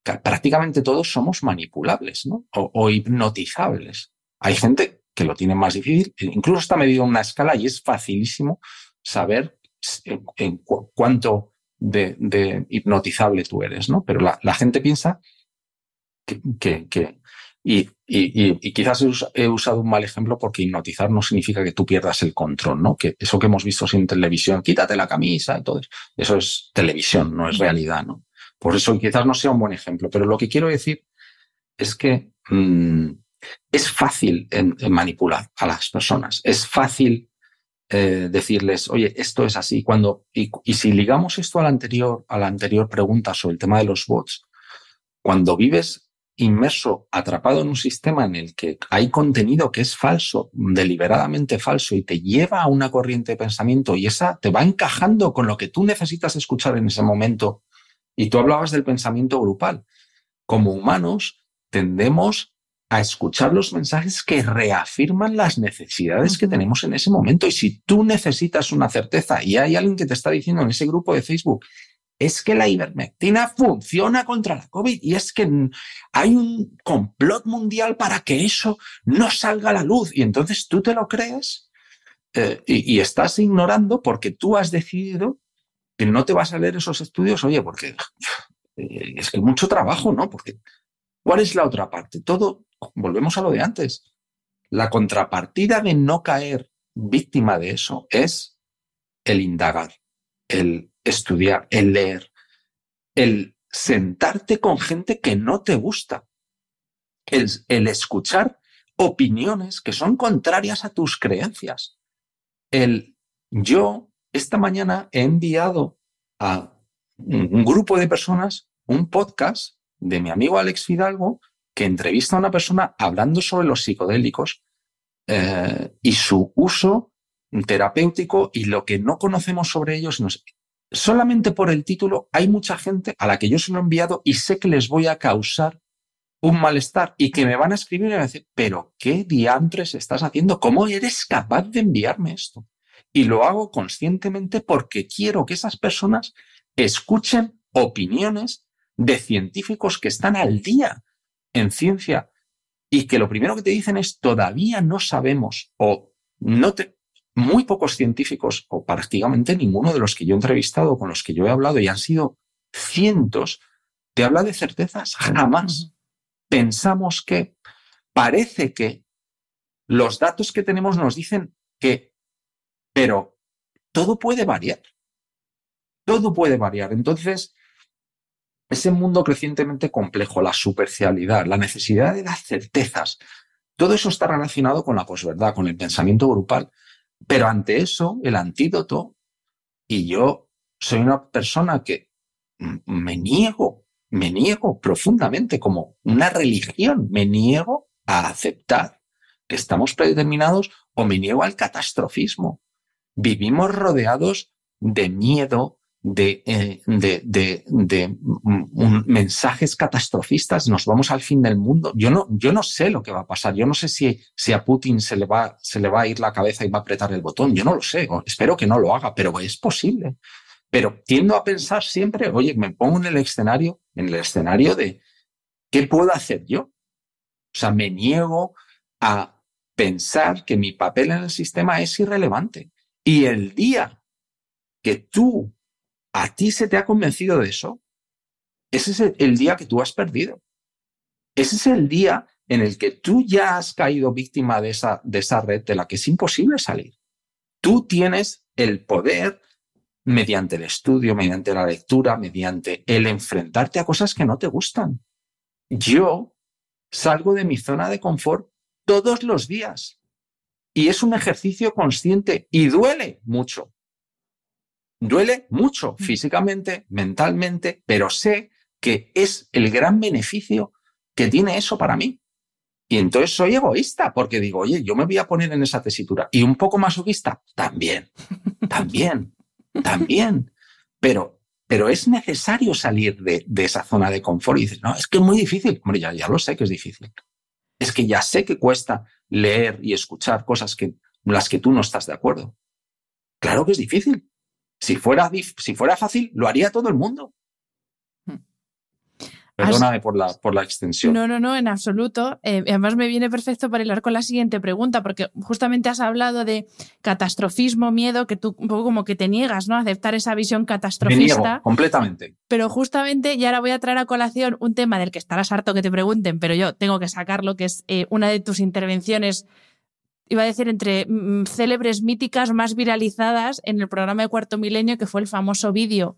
que prácticamente todos somos manipulables, ¿no? O, hipnotizables. Hay gente que lo tiene más difícil, incluso está medido en una escala y es facilísimo saber en, cuánto de, hipnotizable tú eres, ¿no? Pero la, gente piensa que, que y, y, y, quizás he usado un mal ejemplo porque hipnotizar no significa que tú pierdas el control, ¿no? Que eso que hemos visto sin televisión, quítate la camisa y todo eso, eso es televisión, no es realidad, ¿no? Por eso quizás no sea un buen ejemplo, pero lo que quiero decir es que mm, es fácil en, manipular a las personas, es fácil eh, decirles, oye, esto es así. Cuando, y, si ligamos esto a la, anterior, a la anterior pregunta sobre el tema de los bots, cuando vives inmerso, atrapado en un sistema en el que hay contenido que es falso, deliberadamente falso, y te lleva a una corriente de pensamiento y esa te va encajando con lo que tú necesitas escuchar en ese momento. Y tú hablabas del pensamiento grupal. Como humanos, tendemos a escuchar los mensajes que reafirman las necesidades que tenemos en ese momento. Y si tú necesitas una certeza y hay alguien que te está diciendo en ese grupo de Facebook, es que la ivermectina funciona contra la COVID y es que hay un complot mundial para que eso no salga a la luz. Y entonces tú te lo crees eh, y, estás ignorando porque tú has decidido que no te vas a leer esos estudios, oye, porque *laughs* eh, es que mucho trabajo, ¿no? Porque ¿cuál es la otra parte? Todo, volvemos a lo de antes. La contrapartida de no caer víctima de eso es el indagar, el estudiar, el leer, el sentarte con gente que no te gusta, el, el escuchar opiniones que son contrarias a tus creencias. El yo esta mañana he enviado a un grupo de personas un podcast de mi amigo Alex Fidalgo que entrevista a una persona hablando sobre los psicodélicos eh, y su uso terapéutico y lo que no conocemos sobre ellos. Solamente por el título hay mucha gente a la que yo se lo he enviado y sé que les voy a causar un malestar y que me van a escribir y me van a decir, pero ¿qué diantres estás haciendo? ¿Cómo eres capaz de enviarme esto? Y lo hago conscientemente porque quiero que esas personas escuchen opiniones de científicos que están al día en ciencia y que lo primero que te dicen es todavía no sabemos o no te, muy pocos científicos o prácticamente ninguno de los que yo he entrevistado, con los que yo he hablado y han sido cientos, te habla de certezas. Jamás pensamos que parece que los datos que tenemos nos dicen que, pero todo puede variar. Todo puede variar. Entonces, ese mundo crecientemente complejo, la supercialidad, la necesidad de dar certezas, todo eso está relacionado con la posverdad, con el pensamiento grupal. Pero ante eso, el antídoto, y yo soy una persona que me niego, me niego profundamente como una religión, me niego a aceptar que estamos predeterminados o me niego al catastrofismo. Vivimos rodeados de miedo, de, eh, de, de, de mensajes catastrofistas, nos vamos al fin del mundo. Yo no, yo no sé lo que va a pasar. Yo no sé si, si a Putin se le, va, se le va a ir la cabeza y va a apretar el botón. Yo no lo sé. Espero que no lo haga, pero es posible. Pero tiendo a pensar siempre, oye, me pongo en el escenario, en el escenario de ¿qué puedo hacer yo? O sea, me niego a pensar que mi papel en el sistema es irrelevante. Y el día que tú a ti se te ha convencido de eso, ese es el, día que tú has perdido. Ese es el día en el que tú ya has caído víctima de esa, de esa red de la que es imposible salir. Tú tienes el poder mediante el estudio, mediante la lectura, mediante el enfrentarte a cosas que no te gustan. Yo salgo de mi zona de confort todos los días y es un ejercicio consciente y duele mucho. Duele mucho mm. físicamente, mentalmente, pero sé que es el gran beneficio que tiene eso para mí. Y entonces soy egoísta porque digo, oye, yo me voy a poner en esa tesitura. Y un poco masoquista, también, *laughs* también, también. Pero, pero es necesario salir de, de, esa zona de confort y dices, no, es que es muy difícil. Hombre, ya, ya lo sé que es difícil. Es que ya sé que cuesta leer y escuchar cosas que las que tú no estás de acuerdo. Claro que es difícil. Si fuera, si fuera fácil, lo haría todo el mundo. Hmm. Perdóname por la, por la extensión. No, no, no, en absoluto. Eh, además me viene perfecto para hilar con la siguiente pregunta, porque justamente has hablado de catastrofismo, miedo, que tú un poco como que te niegas, ¿no? A aceptar esa visión catastrofista. Me niego, completamente. Pero justamente, y ahora voy a traer a colación un tema del que estarás harto que te pregunten, pero yo tengo que sacarlo, que es eh, una de tus intervenciones iba a decir, entre mm, célebres míticas más viralizadas en el programa de Cuarto Milenio, que fue el famoso vídeo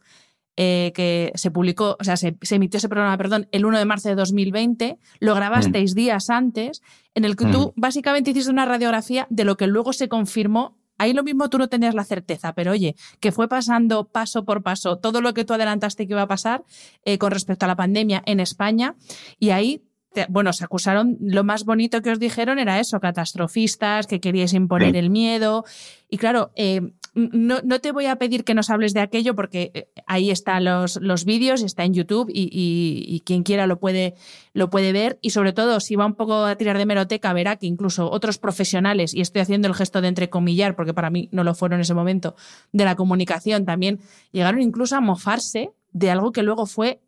eh, que se publicó, o sea, se, emitió ese programa, perdón, el 1 de marzo de 2020, lo grabasteis mm. días antes, en el que tú mm. básicamente hiciste una radiografía de lo que luego se confirmó Ahí lo mismo tú no tenías la certeza, pero oye, que fue pasando paso por paso todo lo que tú adelantaste que iba a pasar eh, con respecto a la pandemia en España y ahí bueno, se acusaron, lo más bonito que os dijeron era eso, catastrofistas, que queríais imponer el miedo. Y claro, eh, no, no, te voy a pedir que nos hables de aquello porque eh, ahí están los, los vídeos, está en YouTube y, y, quien quiera lo puede, lo puede ver. Y sobre todo, si va un poco a tirar de meroteca, verá que incluso otros profesionales, y estoy haciendo el gesto de entrecomillar porque para mí no lo fueron en ese momento, de la comunicación, también llegaron incluso a mofarse de algo que luego fue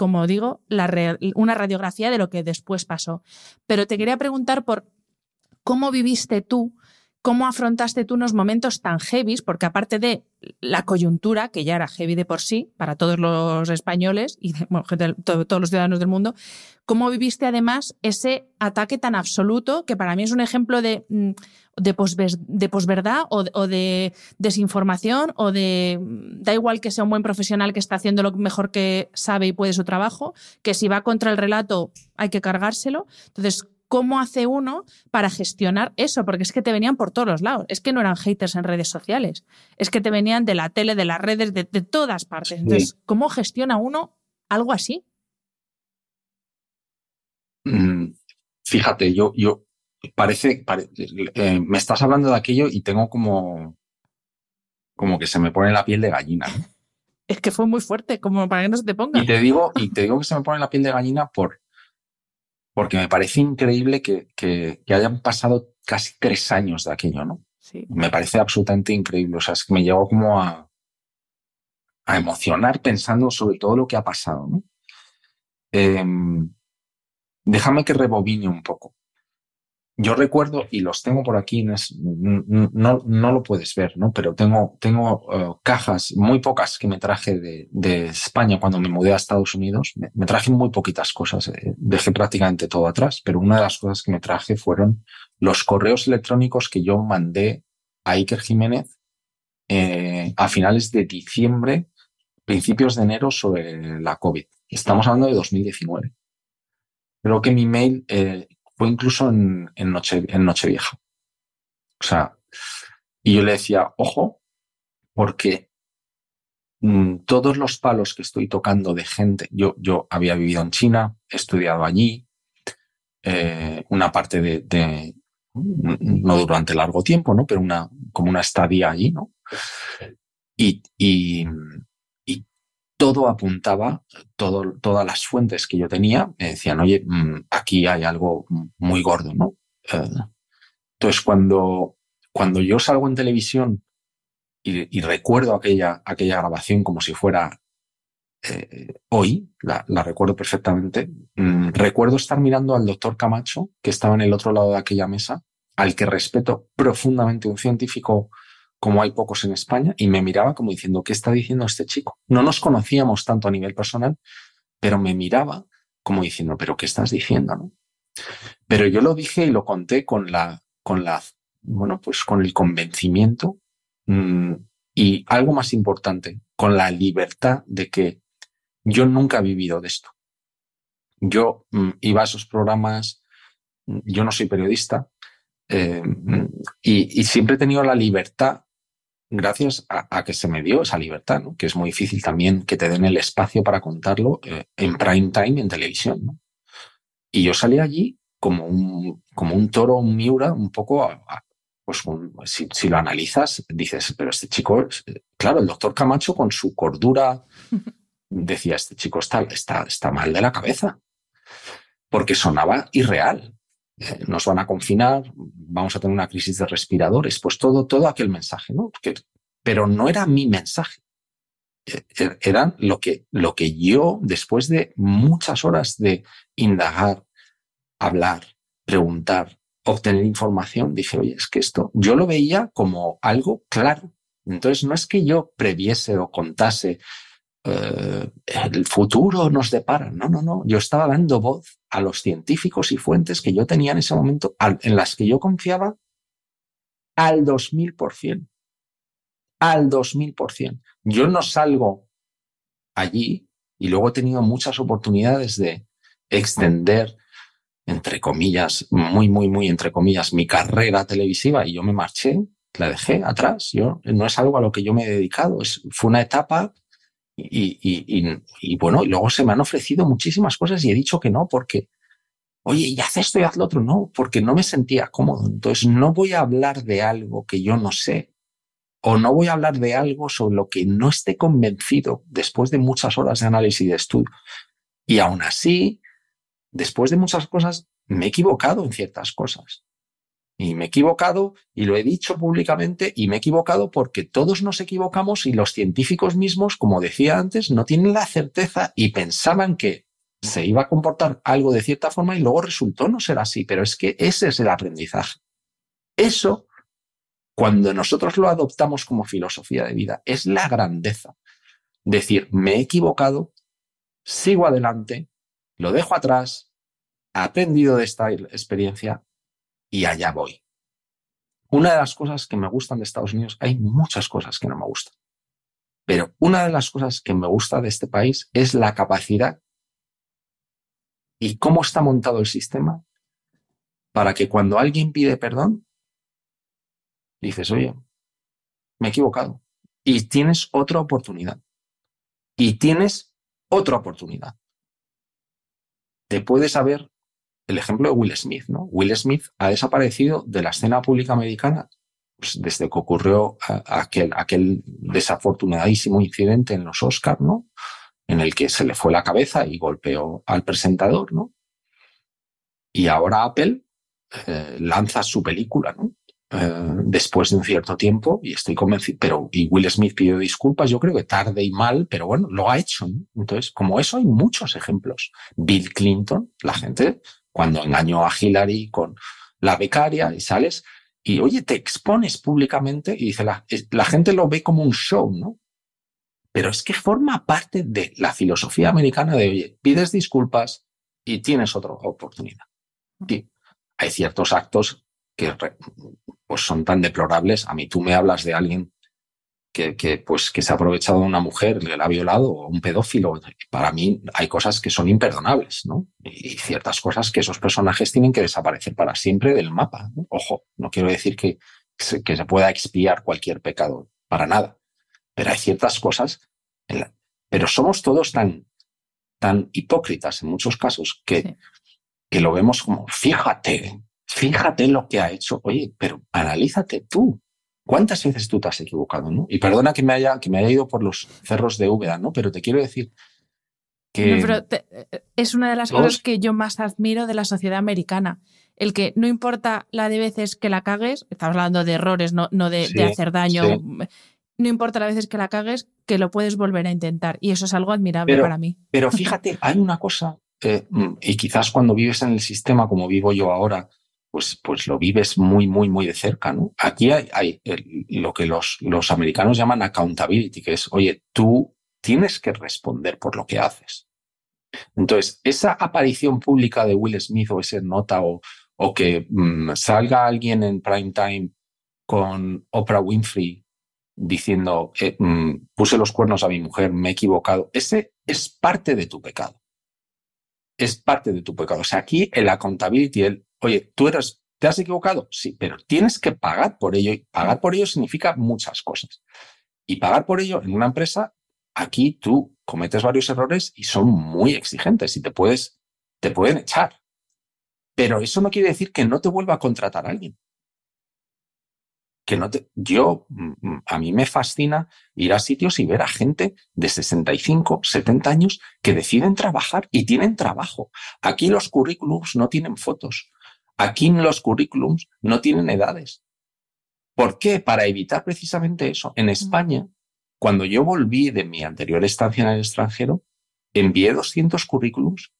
como digo, una radiografía de lo que después pasó. Pero te quería preguntar por cómo viviste tú, cómo afrontaste tú unos momentos tan heavy, porque aparte de la coyuntura, que ya era heavy de por sí para todos los españoles y todos los ciudadanos del mundo, ¿cómo viviste además ese ataque tan absoluto que para mí es un ejemplo de, mm, de, posverdad o, de desinformación o de, mm, da igual que sea un buen profesional que está haciendo lo mejor que sabe y puede su trabajo, que si va contra el relato hay que cargárselo. Entonces, ¿Cómo hace uno para gestionar eso? Porque es que te venían por todos los lados. Es que no eran haters en redes sociales. Es que te venían de la tele, de las redes, de, todas partes. Entonces, ¿cómo gestiona uno algo así? Mm, fíjate, yo, yo parece, eh, me estás hablando de aquello y tengo como, como que se me pone la piel de gallina. *laughs* Es que fue muy fuerte, como para que no se te ponga. Y te digo, y te digo que se me pone la piel de gallina por, porque me parece increíble que, que, hayan pasado casi tres años de aquello, ¿no? Sí. Me parece absolutamente increíble. O sea, es que me llevo como a, a emocionar pensando sobre todo lo que ha pasado, ¿no? Em, déjame que rebobine un poco. Yo recuerdo, y los tengo por aquí, no, no, lo puedes ver, ¿no? Pero tengo, tengo eh, cajas, muy pocas que me traje de, España cuando me mudé a Estados Unidos. Me, traje muy poquitas cosas, eh, dejé prácticamente todo atrás, pero una de las cosas que me traje fueron los correos electrónicos que yo mandé a Iker Jiménez eh, a finales de diciembre, principios de enero sobre la COVID. Estamos hablando de 2019. Creo que mi mail fue incluso en, noche, en Nochevieja. O sea, y yo le decía, ojo, porque mm, todos los palos que estoy tocando de gente, yo, yo había vivido en China, he estudiado allí, eh, una parte de, de, no durante largo tiempo, ¿no? Pero una, como una estadía allí, ¿no? Y, y, todo apuntaba, todas las fuentes que yo tenía me decían, oye, mm, aquí hay algo muy gordo, ¿no? Eh, entonces, cuando, cuando yo salgo en televisión y, recuerdo aquella, aquella grabación como si fuera eh, hoy, la, recuerdo perfectamente, mm, recuerdo estar mirando al doctor Camacho, que estaba en el otro lado de aquella mesa, al que respeto profundamente, un científico como hay pocos en España, y me miraba como diciendo, ¿qué está diciendo este chico? No nos conocíamos tanto a nivel personal, pero me miraba como diciendo, ¿pero qué estás diciendo? ¿no? Pero yo lo dije y lo conté con la, con la, bueno, pues con el convencimiento mm, y algo más importante, con la libertad de que yo nunca he vivido de esto. Yo mm, iba a esos programas, mm, yo no soy periodista, eh, y, y, siempre he tenido la libertad gracias a, que se me dio esa libertad, ¿no? que es muy difícil también que te den el espacio para contarlo eh, en prime time en televisión. ¿no? Y yo salí allí como un, como un toro, un miura, un poco, pues si, si, lo analizas, dices, pero este chico, claro, el doctor Camacho con su cordura *laughs* decía, este chico está, está, está mal de la cabeza, porque sonaba irreal. Eh, nos van a confinar, vamos a tener una crisis de respiradores, pues todo, todo aquel mensaje, ¿no? pero no era mi mensaje. E, e, era lo que, lo que yo, después de muchas horas de indagar, hablar, preguntar, obtener información, dije, oye, es que esto, yo lo veía como algo claro. Entonces, no es que yo previese o contase eh, el futuro nos depara. No, no, no. Yo estaba dando voz a los científicos y fuentes que yo tenía en ese momento, en las que yo confiaba al 2000%. Al 2000%. Yo no salgo allí y luego he tenido muchas oportunidades de extender, entre comillas, muy, muy, muy, entre comillas, mi carrera televisiva y yo me marché, la dejé atrás. Yo, no es algo a lo que yo me he dedicado, es, fue una etapa y, bueno, y luego se me han ofrecido muchísimas cosas y he dicho que no porque, oye, y haz esto y haz lo otro. No, porque no me sentía cómodo. Entonces no voy a hablar de algo que yo no sé o no voy a hablar de algo sobre lo que no esté convencido después de muchas horas de análisis y de estudio. Y aún así, después de muchas cosas, me he equivocado en ciertas cosas. Y me he equivocado y lo he dicho públicamente y me he equivocado porque todos nos equivocamos y los científicos mismos, como decía antes, no tienen la certeza y pensaban que se iba a comportar algo de cierta forma y luego resultó no ser así. Pero es que ese es el aprendizaje. Eso cuando nosotros lo adoptamos como filosofía de vida, es la grandeza. Decir, me he equivocado, sigo adelante, lo dejo atrás, he aprendido de esta experiencia y allá voy. Una de las cosas que me gustan de Estados Unidos, hay muchas cosas que no me gustan, pero una de las cosas que me gusta de este país es la capacidad y cómo está montado el sistema para que cuando alguien pide perdón, dices, oye, me he equivocado. Y tienes otra oportunidad. Y tienes otra oportunidad. Te puedes saber el ejemplo de Will Smith, ¿no? Will Smith ha desaparecido de la escena pública americana pues, desde que ocurrió aquel, desafortunadísimo incidente en los Oscars, ¿no? En el que se le fue la cabeza y golpeó al presentador, ¿no? Y ahora Apple eh, lanza su película, ¿no? Eh, después de un cierto tiempo y estoy convencido, pero y Will Smith pidió disculpas, yo creo que tarde y mal, pero bueno, lo ha hecho. Entonces, como eso hay muchos ejemplos. Bill Clinton, la gente, cuando engañó a Hillary con la becaria y sales y oye, te expones públicamente y dice la, gente lo ve como un show, ¿no? Pero es que forma parte de la filosofía americana de, oye, pides disculpas y tienes otra oportunidad. Hay ciertos actos que pues son tan deplorables. A mí tú me hablas de alguien que, que, pues, que se ha aprovechado de una mujer, le ha violado, o un pedófilo. Para mí hay cosas que son imperdonables, ¿no? Y ciertas cosas que esos personajes tienen que desaparecer para siempre del mapa. Ojo, no quiero decir que, que se pueda expiar cualquier pecado, para nada. Pero hay ciertas cosas, pero somos todos tan, tan hipócritas en muchos casos que, que lo vemos como, fíjate, fíjate lo que ha hecho. Oye, pero analízate tú. ¿Cuántas veces tú te has equivocado? ¿no? Y perdona que me, haya, que me haya ido por los cerros de Úbeda, ¿no? Pero te quiero decir que... Eh, es una de las cosas que yo más admiro de la sociedad americana. El que no importa la de veces que la cagues, estamos hablando de errores, no, no de, hacer daño, no importa las veces que la cagues, que lo puedes volver a intentar. Y eso es algo admirable para mí. Pero fíjate, hay una cosa, eh, y quizás cuando vives en el sistema como vivo yo ahora, pues, pues lo vives muy, muy, muy de cerca, ¿no? Aquí hay, lo que los, los americanos llaman accountability, que es, oye, tú tienes que responder por lo que haces. Entonces, esa aparición pública de Will Smith o ese nota o, o que mm, salga alguien en prime time con Oprah Winfrey diciendo, eh, mm, puse los cuernos a mi mujer, me he equivocado, ese es parte de tu pecado. Es parte de tu pecado. O sea, aquí el accountability, el Oye, tú eres, ¿te has equivocado? Sí, pero tienes que pagar por ello. Y pagar por ello significa muchas cosas. Y pagar por ello en una empresa, aquí tú cometes varios errores y son muy exigentes y te puedes, te pueden echar. Pero eso no quiere decir que no te vuelva a contratar a alguien. Que no te, yo, mm, mm, a mí me fascina ir a sitios y ver a gente de 65, 70 años que deciden trabajar y tienen trabajo. Aquí los currículums no tienen fotos. Aquí en los currículums no tienen edades. ¿Por qué? Para evitar precisamente eso. En España, cuando yo volví de mi anterior estancia en el extranjero, envié 200 currículums,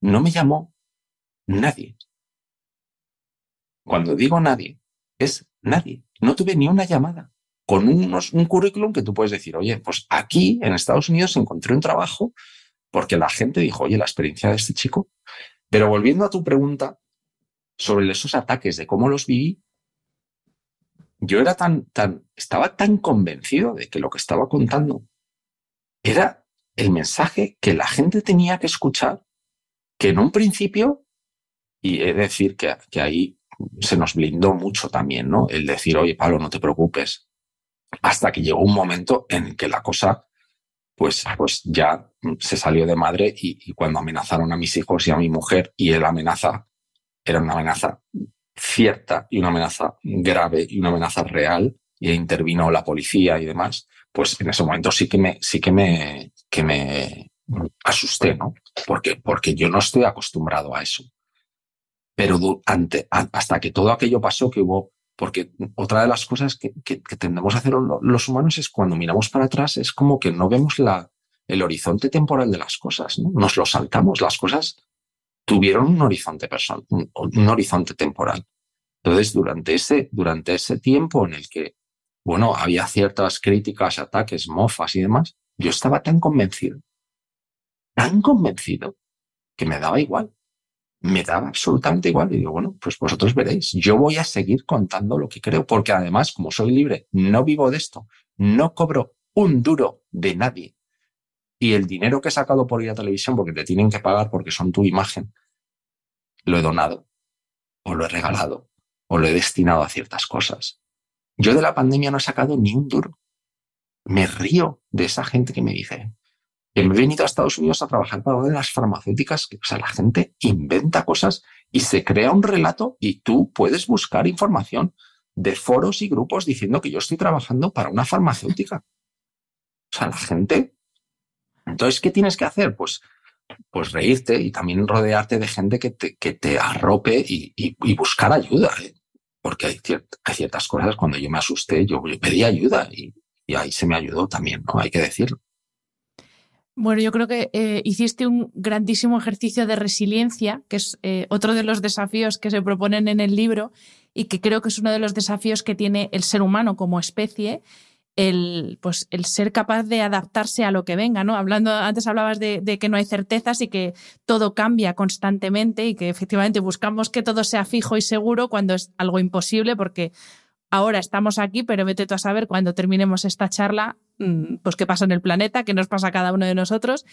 no me llamó nadie. Cuando digo nadie, es nadie. No tuve ni una llamada con unos, un currículum que tú puedes decir, oye, pues aquí en Estados Unidos encontré un trabajo porque la gente dijo, oye, la experiencia de este chico. Pero volviendo a tu pregunta, sobre esos ataques, de cómo los viví, yo era tan, tan, estaba tan convencido de que lo que estaba contando era el mensaje que la gente tenía que escuchar, que en un principio, y he de decir que, que ahí se nos blindó mucho también, ¿no? El decir, oye, Pablo, no te preocupes. Hasta que llegó un momento en que la cosa, pues, pues ya se salió de madre y, y cuando amenazaron a mis hijos y a mi mujer y la amenaza era una amenaza cierta y una amenaza grave y una amenaza real y intervino la policía y demás, pues en ese momento sí que me, sí que me, que me asusté, ¿no? Porque, porque yo no estoy acostumbrado a eso. Pero ante, hasta que todo aquello pasó, que hubo, porque otra de las cosas que, que, tendemos a hacer los humanos es cuando miramos para atrás, es como que no vemos la, el horizonte temporal de las cosas, ¿no? Nos lo saltamos, las cosas tuvieron un horizonte personal, un, horizonte temporal. Entonces, durante ese, durante ese tiempo en el que, bueno, había ciertas críticas, ataques, mofas y demás, yo estaba tan convencido, tan convencido, que me daba igual. Me daba absolutamente igual. Y digo, bueno, pues vosotros veréis. Yo voy a seguir contando lo que creo, porque además, como soy libre, no vivo de esto, no cobro un duro de nadie y el dinero que he sacado por ir a televisión, porque te tienen que pagar porque son tu imagen, lo he donado, o lo he regalado, o lo he destinado a ciertas cosas. Yo de la pandemia no he sacado ni un duro. Me río de esa gente que me dice que me he venido a Estados Unidos a trabajar para una de las farmacéuticas, o sea, la gente inventa cosas y se crea un relato y tú puedes buscar información de foros y grupos diciendo que yo estoy trabajando para una farmacéutica. O sea, la gente entonces, ¿qué tienes que hacer? Pues, pues reírte y también rodearte de gente que te, que te arrope y, buscar ayuda. ¿eh? Porque hay, ciertas cosas, cuando yo me asusté, yo, pedí ayuda y, ahí se me ayudó también, ¿no? Hay que decirlo. Bueno, yo creo que eh, hiciste un grandísimo ejercicio de resiliencia, que es eh, otro de los desafíos que se proponen en el libro y que creo que es uno de los desafíos que tiene el ser humano como especie el, pues, el ser capaz de adaptarse a lo que venga, ¿no? Hablando, antes hablabas de, que no hay certezas y que todo cambia constantemente y que efectivamente buscamos que todo sea fijo y seguro cuando es algo imposible porque ahora estamos aquí, pero vete tú a saber cuando terminemos esta charla, mm, pues qué pasa en el planeta, qué nos pasa a cada uno de nosotros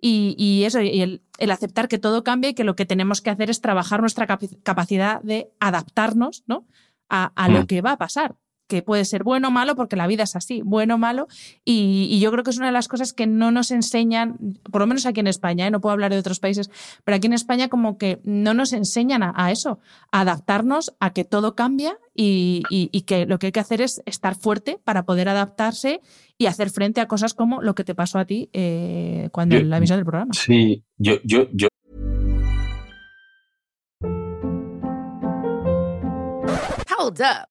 y, eso, y el, aceptar que todo cambia y que lo que tenemos que hacer es trabajar nuestra capacidad de adaptarnos, ¿no? A, a lo mm. que va a pasar que puede ser bueno o malo, porque la vida es así, bueno o malo, y, yo creo que es una de las cosas que no nos enseñan, por lo menos aquí en España, ¿eh? no puedo hablar de otros países, pero aquí en España como que no nos enseñan a, eso, a adaptarnos a que todo cambia y, que lo que hay que hacer es estar fuerte para poder adaptarse y hacer frente a cosas como lo que te pasó a ti eh, cuando en la emisión del programa. Sí, yo, yo, yo. Hold up.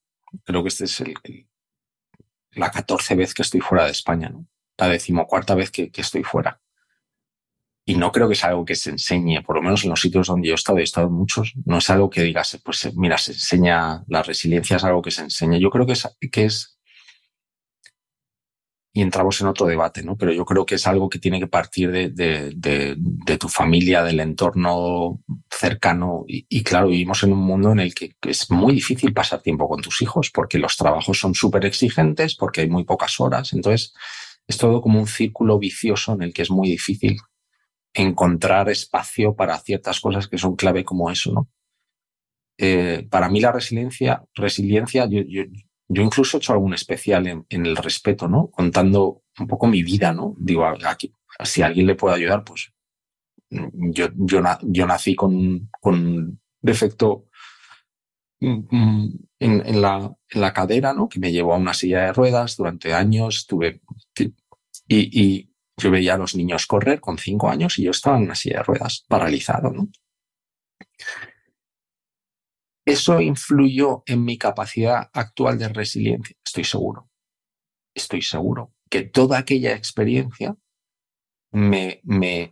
creo que este es la catorce vez que estoy fuera de España, la decimocuarta vez que, estoy fuera. Y no creo que sea algo que se enseñe, por lo menos en los sitios donde yo he estado, he estado muchos, no es algo que digas, pues mira, se enseña, la resiliencia es algo que se enseña. Yo creo que es, que es y entramos en otro debate, ¿no? Pero yo creo que es algo que tiene que partir de, de, tu familia, del entorno cercano. Y, claro, vivimos en un mundo en el que es muy difícil pasar tiempo con tus hijos porque los trabajos son súper exigentes, porque hay muy pocas horas. Entonces, es todo como un círculo vicioso en el que es muy difícil encontrar espacio para ciertas cosas que son clave como eso, ¿no? Eh, para mí la resiliencia, resiliencia yo, yo incluso he hecho algún especial en, el respeto, ¿no? Contando un poco mi vida, ¿no? Digo, aquí, si alguien le puede ayudar, pues yo, yo, yo nací con, con defecto en, en, la, en la cadera, ¿no? Que me llevó a una silla de ruedas durante años. Y, yo veía a los niños correr con cinco años y yo estaba en una silla de ruedas, paralizado. ¿Eso influyó en mi capacidad actual de resiliencia? Estoy seguro. Estoy seguro que toda aquella experiencia me,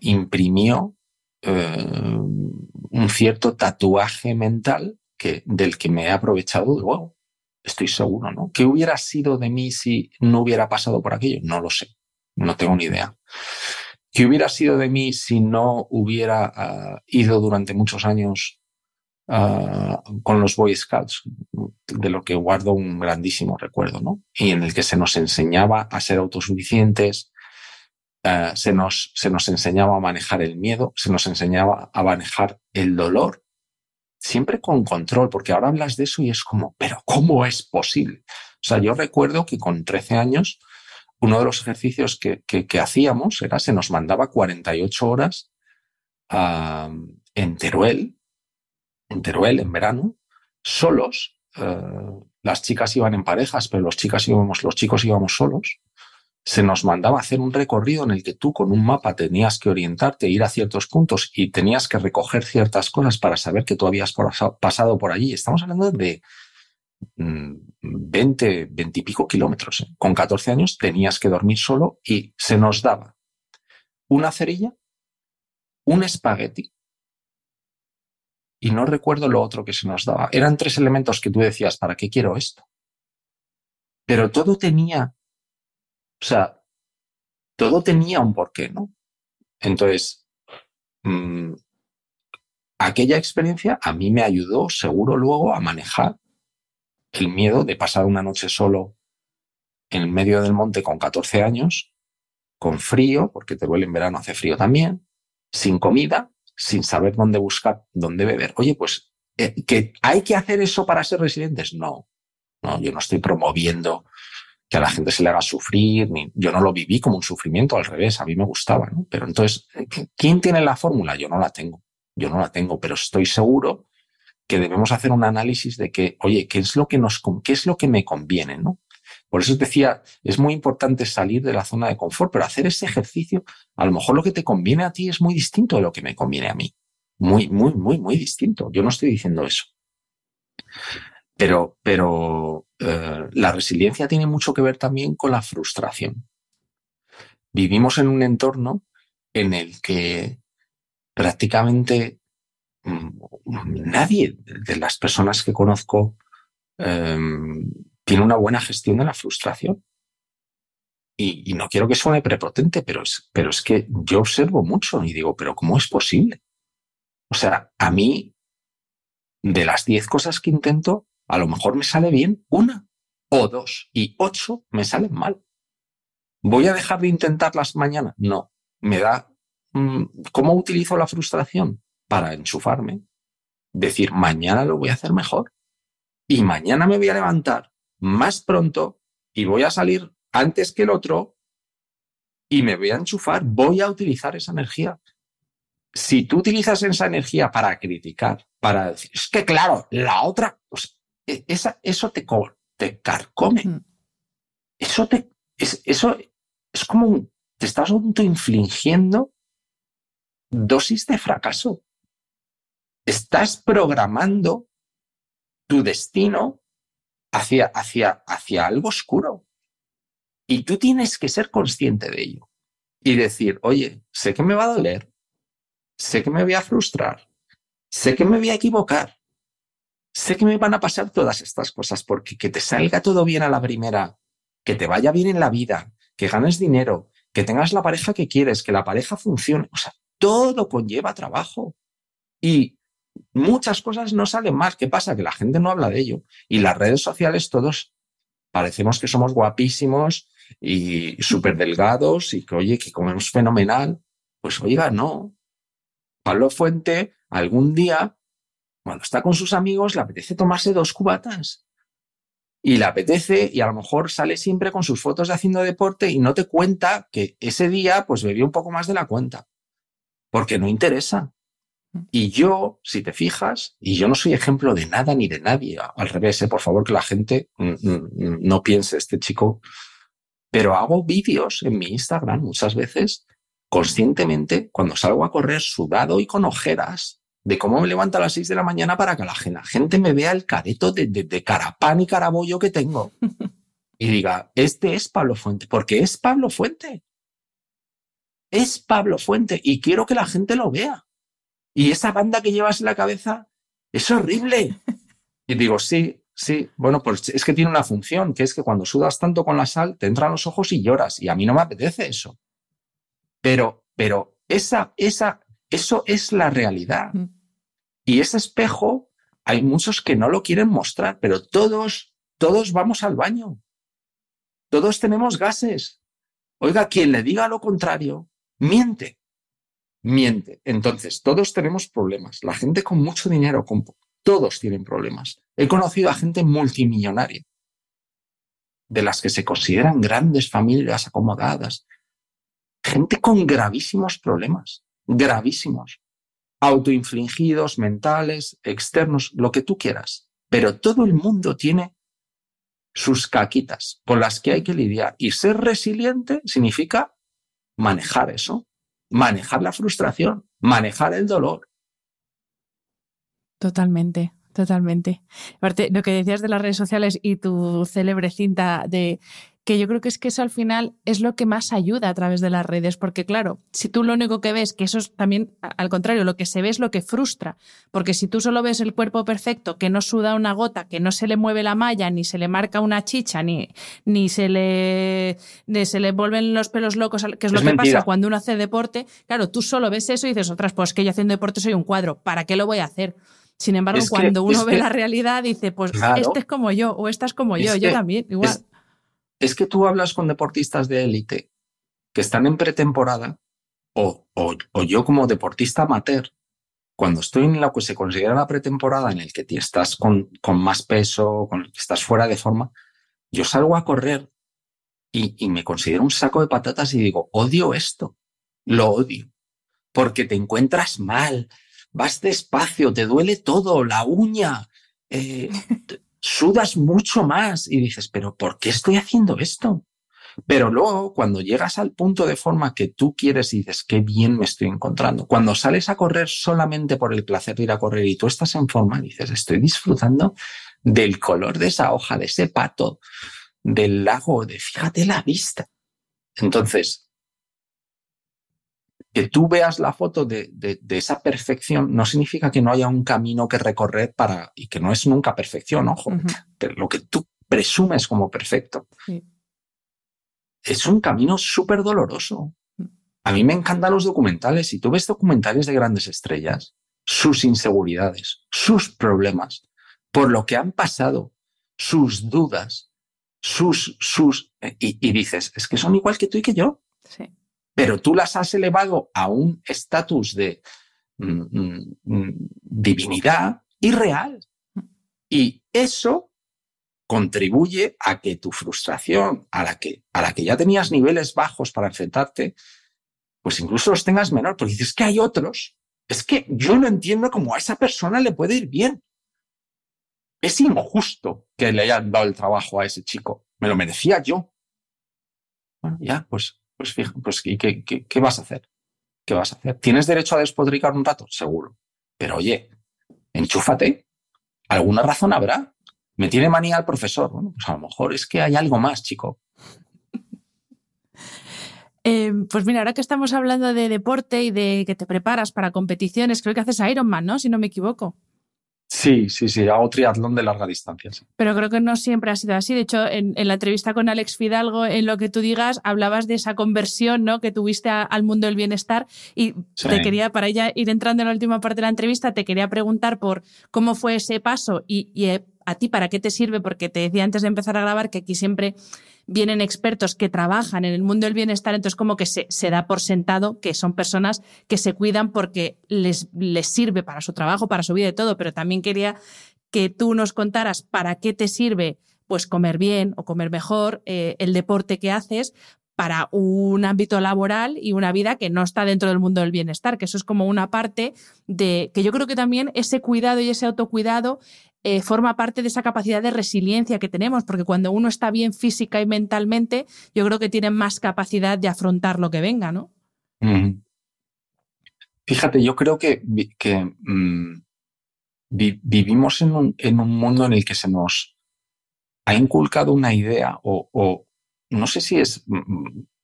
imprimió eh, un cierto tatuaje mental que, del que me he aprovechado de, estoy seguro, ¿no? ¿Qué hubiera sido de mí si no hubiera pasado por aquello? No lo sé, no tengo ni idea. ¿Qué hubiera sido de mí si no hubiera uh, ido durante muchos años uh, con los Boy Scouts? De lo que guardo un grandísimo recuerdo, ¿no? Y en el que se nos enseñaba a ser autosuficientes, uh, se, nos, se nos enseñaba a manejar el miedo, se nos enseñaba a manejar el dolor, siempre con control, porque ahora hablas de eso y es como, pero ¿cómo es posible? O sea, yo recuerdo que con 13 años uno de los ejercicios que, que, hacíamos era, se nos mandaba 48 horas en Teruel, en Teruel en verano, solos. Eh, las chicas iban en parejas, pero los, chicas íbamos, los chicos íbamos solos. Se nos mandaba hacer un recorrido en el que tú con un mapa tenías que orientarte, ir a ciertos puntos y tenías que recoger ciertas cosas para saber que tú habías pasado por allí. Estamos hablando de 20, mm, 20 y pico kilómetros. ¿eh? Con 14 años tenías que dormir solo y se nos daba una cerilla, un espagueti y no recuerdo lo otro que se nos daba. Eran tres elementos que tú decías, ¿para qué quiero esto? Pero todo tenía, o sea, todo tenía un porqué, ¿no? Entonces, mmm, aquella experiencia a mí me ayudó seguro luego a manejar el miedo de pasar una noche solo en medio del monte con 14 años, con frío, porque te duele en verano, hace frío también, sin comida, sin saber dónde buscar, dónde beber. Oye, pues, eh, ¿que hay que hacer eso para ser residentes? No, no, yo no estoy promoviendo que a la gente se le haga sufrir, yo no lo viví como un sufrimiento, al revés, a mí me gustaba, ¿no? Pero entonces, ¿quién tiene la fórmula? Yo no la tengo, yo no la tengo, pero estoy seguro que debemos hacer un análisis de que, oye, ¿qué es lo que nos, qué es lo que me conviene, no? Por eso os decía, es muy importante salir de la zona de confort, pero hacer ese ejercicio, a lo mejor lo que te conviene a ti es muy distinto de lo que me conviene a mí. Muy, muy, muy, muy distinto. Yo no estoy diciendo eso. Pero, pero eh, la resiliencia tiene mucho que ver también con la frustración. Vivimos en un entorno en el que prácticamente nadie de las personas que conozco em, tiene una buena gestión de la frustración. Y, no quiero que suene prepotente, pero es, pero es que yo observo mucho y digo, pero ¿cómo es posible? O sea, a mí, de las diez cosas que intento, a lo mejor me sale bien una o dos y ocho me salen mal. ¿Voy a dejar de intentarlas mañana? No. Me da... Mm, ¿Cómo utilizo la frustración? para enchufarme, decir, mañana lo voy a hacer mejor y mañana me voy a levantar más pronto y voy a salir antes que el otro y me voy a enchufar, voy a utilizar esa energía. Si tú utilizas esa energía para criticar, para decir, es que claro, la otra, pues, e, esa, eso te, te carcome. Mm. Eso te, es, eso es como te estás autoinfligiendo dosis de fracaso estás programando tu destino hacia, hacia, algo oscuro. Y tú tienes que ser consciente de ello y decir, oye, sé que me va a doler, sé que me voy a frustrar, sé que me voy a equivocar, sé que me van a pasar todas estas cosas porque que te salga todo bien a la primera, que te vaya bien en la vida, que ganes dinero, que tengas la pareja que quieres, que la pareja funcione, o sea, todo conlleva trabajo. Y muchas cosas no salen más. ¿Qué pasa? Que la gente no habla de ello. Y las redes sociales todos parecemos que somos guapísimos y súper delgados y que, oye, que comemos fenomenal. Pues oiga, no. Pablo Fuente algún día, cuando está con sus amigos, le apetece tomarse dos cubatas. Y le apetece y a lo mejor sale siempre con sus fotos de haciendo deporte y no te cuenta que ese día pues bebió un poco más de la cuenta. Porque no interesa. Y yo, si te fijas, y yo no soy ejemplo de nada ni de nadie, al revés, ¿eh? por favor que la gente mm, mm, no piense este chico, pero hago vídeos en mi Instagram muchas veces conscientemente cuando salgo a correr sudado y con ojeras de cómo me levanto a las seis de la mañana para que la gente me vea el careto de, de, de carapán y carabollo que tengo *laughs* y diga, este es Pablo Fuente, porque es Pablo Fuente. es Pablo Fuente y quiero que la gente lo vea. Y esa banda que llevas en la cabeza es horrible. Y digo, sí, sí, bueno, pues es que tiene una función, que es que cuando sudas tanto con la sal, te entran los ojos y lloras. Y a mí no me apetece eso. Pero, pero esa, esa, eso es la realidad. Y ese espejo, hay muchos que no lo quieren mostrar, pero todos, todos vamos al baño. Todos tenemos gases. Oiga, quien le diga lo contrario, miente miente. Entonces, todos tenemos problemas. La gente con mucho dinero, con, todos tienen problemas. He conocido a gente multimillonaria, de las que se consideran grandes familias acomodadas. Gente con gravísimos problemas, gravísimos, autoinfligidos, mentales, externos, lo que tú quieras. Pero todo el mundo tiene sus caquitas con las que hay que lidiar. Y ser resiliente significa manejar eso, manejar la frustración, manejar el dolor. Totalmente, totalmente. Aparte, lo que decías de las redes sociales y tu célebre cinta de que yo creo que es que eso al final es lo que más ayuda a través de las redes, porque claro, si tú lo único que ves, que eso es también al contrario, lo que se ve es lo que frustra, porque si tú solo ves el cuerpo perfecto, que no suda una gota, que no se le mueve la malla, ni se le marca una chicha, ni, ni se, le, se le vuelven los pelos locos, que es lo que pasa cuando uno hace deporte, claro, tú solo ves eso y dices, otras, pues que yo haciendo deporte soy un cuadro, ¿para qué lo voy a hacer? Sin embargo, cuando uno ve la realidad, dice, pues este es como yo, o esta es como yo, yo también, igual es que tú hablas con deportistas de élite que están en pretemporada o, o, yo como deportista amateur, cuando estoy en lo que se considera la pretemporada en el que estás con, con más peso, con el que estás fuera de forma, yo salgo a correr y, y me considero un saco de patatas y digo, odio esto, lo odio, porque te encuentras mal, vas despacio, te duele todo, la uña, eh, sudas mucho más y dices, pero ¿por qué estoy haciendo esto? Pero luego, cuando llegas al punto de forma que tú quieres y dices, qué bien me estoy encontrando, cuando sales a correr solamente por el placer de ir a correr y tú estás en forma, dices, estoy disfrutando del color de esa hoja, de ese pato, del lago, de fíjate la vista. Entonces, que tú veas la foto de, esa perfección no significa que no haya un camino que recorrer para, y que no es nunca perfección, ojo, pero lo que tú presumes como perfecto. Es un camino súper doloroso. Mm. A mí me encantan los documentales. Si tú ves documentales de grandes estrellas, sus inseguridades, sus problemas, por lo que han pasado, sus dudas, sus, sus, y, y dices, es que son igual que tú y que yo. Sí pero tú las has elevado a un estatus de mm, mm, mm, divinidad irreal. Y eso contribuye a que tu frustración, a la que, a la que ya tenías niveles bajos para enfrentarte, pues incluso los tengas menor, porque dices que hay otros. Es que yo no entiendo cómo a esa persona le puede ir bien. Es injusto que le hayan dado el trabajo a ese chico. Me lo merecía yo. Bueno, ya, pues pues fija, pues ¿qué, qué, vas a hacer? ¿Qué vas a hacer? ¿Tienes derecho a despotricar un rato? Seguro. Pero oye, enchúfate. ¿Alguna razón habrá? ¿Me tiene manía el profesor? Bueno, pues a lo mejor es que hay algo más, chico. Eh, pues mira, ahora que estamos hablando de deporte y de que te preparas para competiciones, creo que haces Ironman, ¿no? Si no me equivoco. Sí, sí, sí, hago triatlón de larga distancia. Pero creo que no siempre ha sido así. De hecho, en, la entrevista con Alex Fidalgo, en lo que tú digas, hablabas de esa conversión ¿no? que tuviste al mundo del bienestar. Y te quería, para ya ir entrando en la última parte de la entrevista, te quería preguntar por cómo fue ese paso y, y eh, a ti para qué te sirve, porque te decía antes de empezar a grabar que aquí siempre vienen expertos que trabajan en el mundo del bienestar, entonces como que se, da por sentado que son personas que se cuidan porque les, les sirve para su trabajo, para su vida y todo, pero también quería que tú nos contaras para qué te sirve pues comer bien o comer mejor, eh, el deporte que haces, para un ámbito laboral y una vida que no está dentro del mundo del bienestar, que eso es como una parte de que yo creo que también ese cuidado y ese autocuidado eh, forma parte de esa capacidad de resiliencia que tenemos, porque cuando uno está bien física y mentalmente, yo creo que tiene más capacidad de afrontar lo que venga, ¿no? Fíjate, yo creo que, mm, vivimos en un, en un, mundo en el que se nos ha inculcado una idea o, no sé si es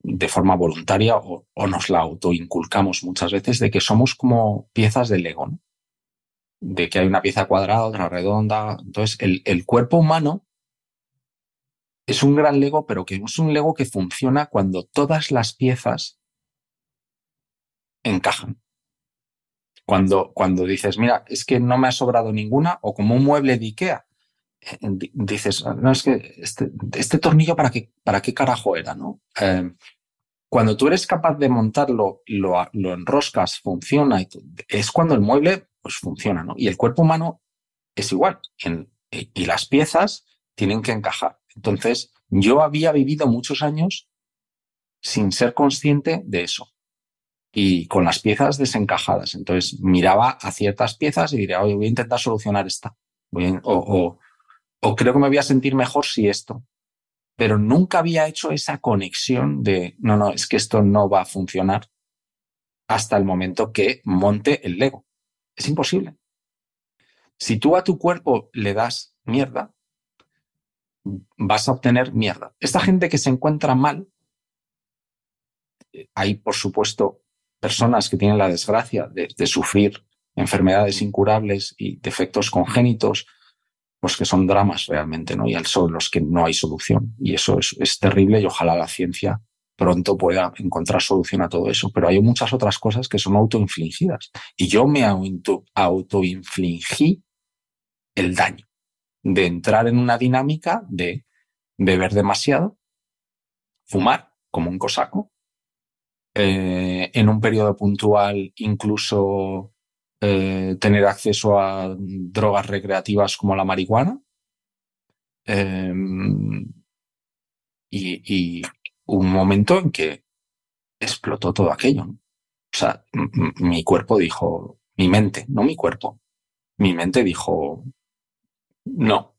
de forma voluntaria o, nos la autoinculcamos muchas veces de que somos como piezas de Lego, ¿no? De que hay una pieza cuadrada, otra redonda. Entonces, el, el cuerpo humano es un gran Lego, pero que es un Lego que funciona cuando todas las piezas encajan. Cuando, cuando dices, mira, es que no me ha sobrado ninguna, o como un mueble de Ikea, eh, dices, no, es que este, este, tornillo, ¿para qué, ¿para qué carajo era? ¿no? Eh, cuando tú eres capaz de montarlo, lo, lo enroscas, funciona, y es cuando el mueble pues funciona, ¿no? Y el cuerpo humano es igual, y las piezas tienen que encajar. Entonces, yo había vivido muchos años sin ser consciente de eso y con las piezas desencajadas. Entonces, miraba a ciertas piezas y diría, oye, voy a intentar solucionar esta. o, o creo que me voy a sentir mejor si esto. Pero nunca había hecho esa conexión de, no, no, es que esto no va a funcionar hasta el momento que monte el Lego. Es imposible. Si tú a tu cuerpo le das mierda, vas a obtener mierda. Esta gente que se encuentra mal, hay por supuesto personas que tienen la desgracia de, sufrir enfermedades incurables y defectos congénitos, pues que son dramas realmente, ¿no? Y son los que no hay solución. Y eso es, es terrible y ojalá la ciencia pronto pueda encontrar solución a todo eso. Pero hay muchas otras cosas que son autoinfligidas. Y yo me autoinfligí el daño de entrar en una dinámica de beber demasiado, fumar como un cosaco, eh, en un periodo puntual incluso eh, tener acceso a drogas recreativas como la marihuana. Em, y, un momento en que explotó todo aquello. O sea, mi cuerpo dijo, mi mente, no mi cuerpo, mi mente dijo, no,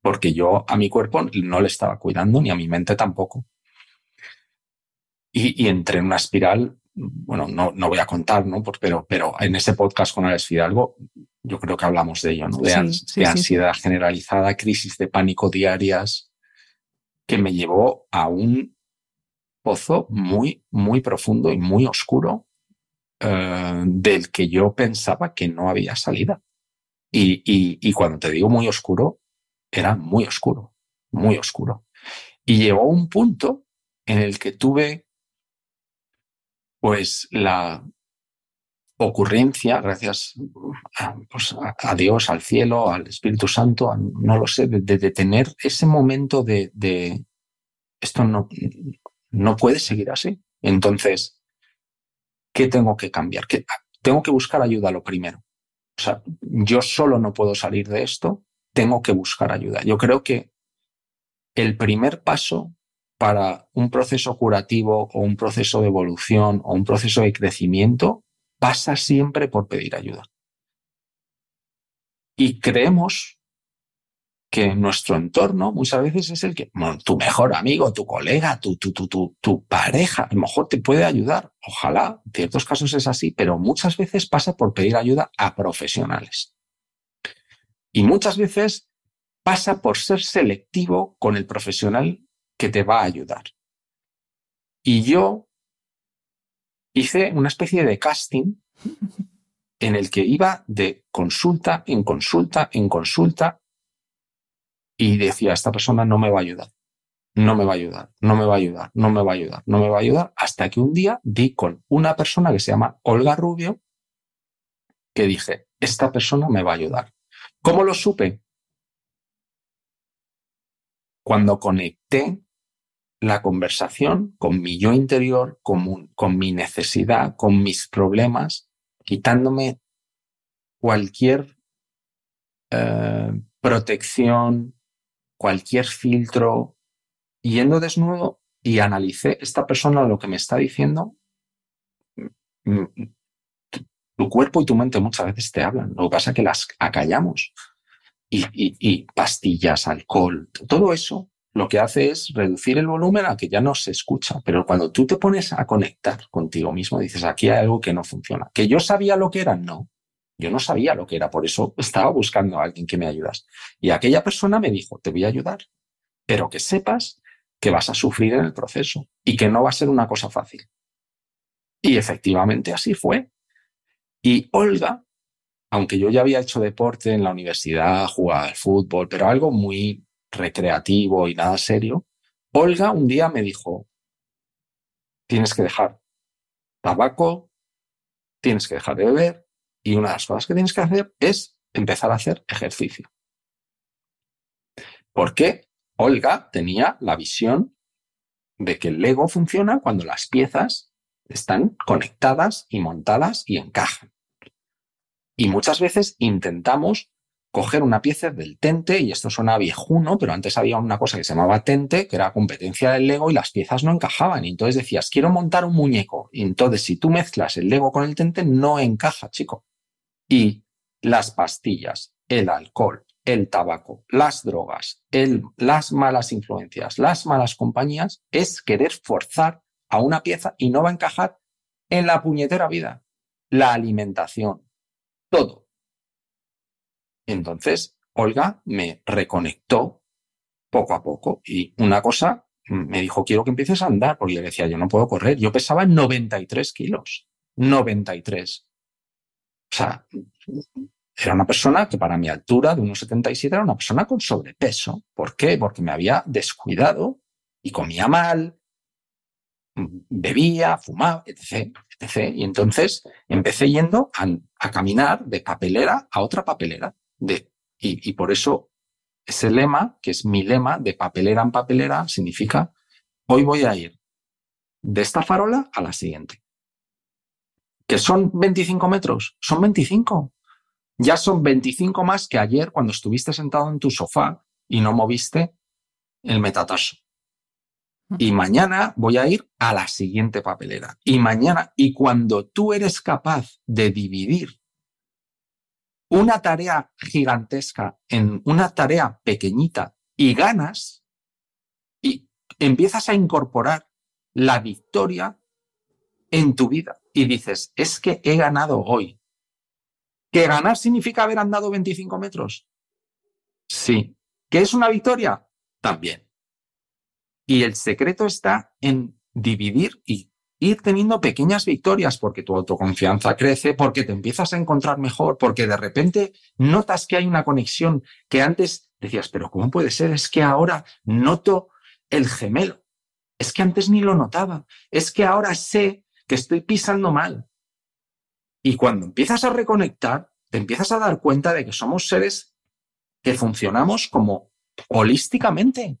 porque yo a mi cuerpo no le estaba cuidando, ni a mi mente tampoco. Y, entré en una espiral, bueno, no, no voy a contar, ¿no? Pero, pero en ese podcast con Alex Fidalgo, yo creo que hablamos de ello, ¿no? De, ansiedad generalizada, crisis de pánico diarias, que me llevó a un pozo muy, muy profundo y muy oscuro eh, del que yo pensaba que no había salida. Y, y, cuando te digo muy oscuro, era muy oscuro, muy oscuro. Y llegó un punto en el que tuve pues la ocurrencia, gracias pues, a, Dios, al cielo, al Espíritu Santo, no lo sé, de, tener ese momento de, de, esto no, no puede seguir así. Entonces, ¿qué tengo que cambiar? ¿Qué, tengo que buscar ayuda lo primero. O sea, yo solo no puedo salir de esto, tengo que buscar ayuda. Yo creo que el primer paso para un proceso curativo o un proceso de evolución o un proceso de crecimiento pasa siempre por pedir ayuda. Y creemos que nuestro entorno muchas veces es el que, tu mejor amigo, tu colega, tu, tu, tu, tu, tu pareja, a lo mejor te puede ayudar. Ojalá, en ciertos casos es así, pero muchas veces pasa por pedir ayuda a profesionales. Y muchas veces pasa por ser selectivo con el profesional que te va a ayudar. Y yo hice una especie de casting en el que iba de consulta en consulta en consulta y decía, esta persona no me va a ayudar, no me va a ayudar, no me va a ayudar, no me va a ayudar, no me va a ayudar, hasta que un día di con una persona que se llama Olga Rubio, que dije, esta persona me va a ayudar. ¿Cómo lo supe? Cuando conecté la conversación con mi yo interior, con, mi necesidad, con mis problemas, quitándome cualquier eh, protección, cualquier filtro, yendo desnudo y analicé esta persona lo que me está diciendo. Mm, mm, tu cuerpo y tu mente muchas veces te hablan. Lo que pasa es que las acallamos. Y, y, pastillas, alcohol, todo eso lo que hace es reducir el volumen a que ya no se escucha. Pero cuando tú te pones a conectar contigo mismo, dices, aquí hay algo que no funciona. ¿Que yo sabía lo que era? No. Yo no sabía lo que era, por eso estaba buscando a alguien que me ayudas. Y aquella persona me dijo, te voy a ayudar, pero que sepas que vas a sufrir en el proceso y que no va a ser una cosa fácil. Y efectivamente así fue. Y Olga, aunque yo ya había hecho deporte en la universidad, jugaba al fútbol, pero algo muy recreativo y nada serio, Olga un día me dijo, tienes que dejar tabaco, tienes que dejar de beber y una de las cosas que tienes que hacer es empezar a hacer ejercicio. Porque Olga tenía la visión de que el Lego funciona cuando las piezas están conectadas y montadas y encajan. Y muchas veces intentamos coger una pieza del Tente, y esto suena viejuno, pero antes había una cosa que se llamaba Tente, que era competencia del Lego y las piezas no encajaban. Y entonces decías, quiero montar un muñeco. Y entonces si tú mezclas el Lego con el Tente, no encaja, chico. Y las pastillas, el alcohol, el tabaco, las drogas, el, las malas influencias, las malas compañías, es querer forzar a una pieza y no va a encajar en la puñetera vida. La alimentación, todo. Entonces, Olga me reconectó poco a poco y una cosa me dijo, quiero que empieces a andar, porque yo decía, yo no puedo correr. Yo pesaba 93 kilos, 93. O sea, era una persona que para mi altura de 1,77 era una persona con sobrepeso. ¿Por qué? Porque me había descuidado y comía mal, bebía, fumaba, etc. etc. Y entonces empecé yendo a, caminar de papelera a otra papelera. Y por eso ese lema, que es mi lema, de papelera en papelera, significa hoy voy a ir de esta farola a la siguiente. ¿Que son 25 metros? Son 25. Ya son 25 más que ayer cuando estuviste sentado en tu sofá y no moviste el metatarso. Y mañana voy a ir a la siguiente papelera. Y mañana, y cuando tú eres capaz de dividir una tarea gigantesca en una tarea pequeñita y ganas, y empiezas a incorporar la victoria en tu vida y dices, es que he ganado hoy. ¿Que ganar significa haber andado 25 metros? Sí. ¿Que es una victoria? También. Y el secreto está en dividir y ir teniendo pequeñas victorias porque tu autoconfianza crece, porque te empiezas a encontrar mejor, porque de repente notas que hay una conexión que antes decías, pero ¿cómo puede ser? Es que ahora noto el gemelo. Es que antes ni lo notaba. Es que ahora sé que estoy pisando mal. Y cuando empiezas a reconectar, te empiezas a dar cuenta de que somos seres que funcionamos como holísticamente.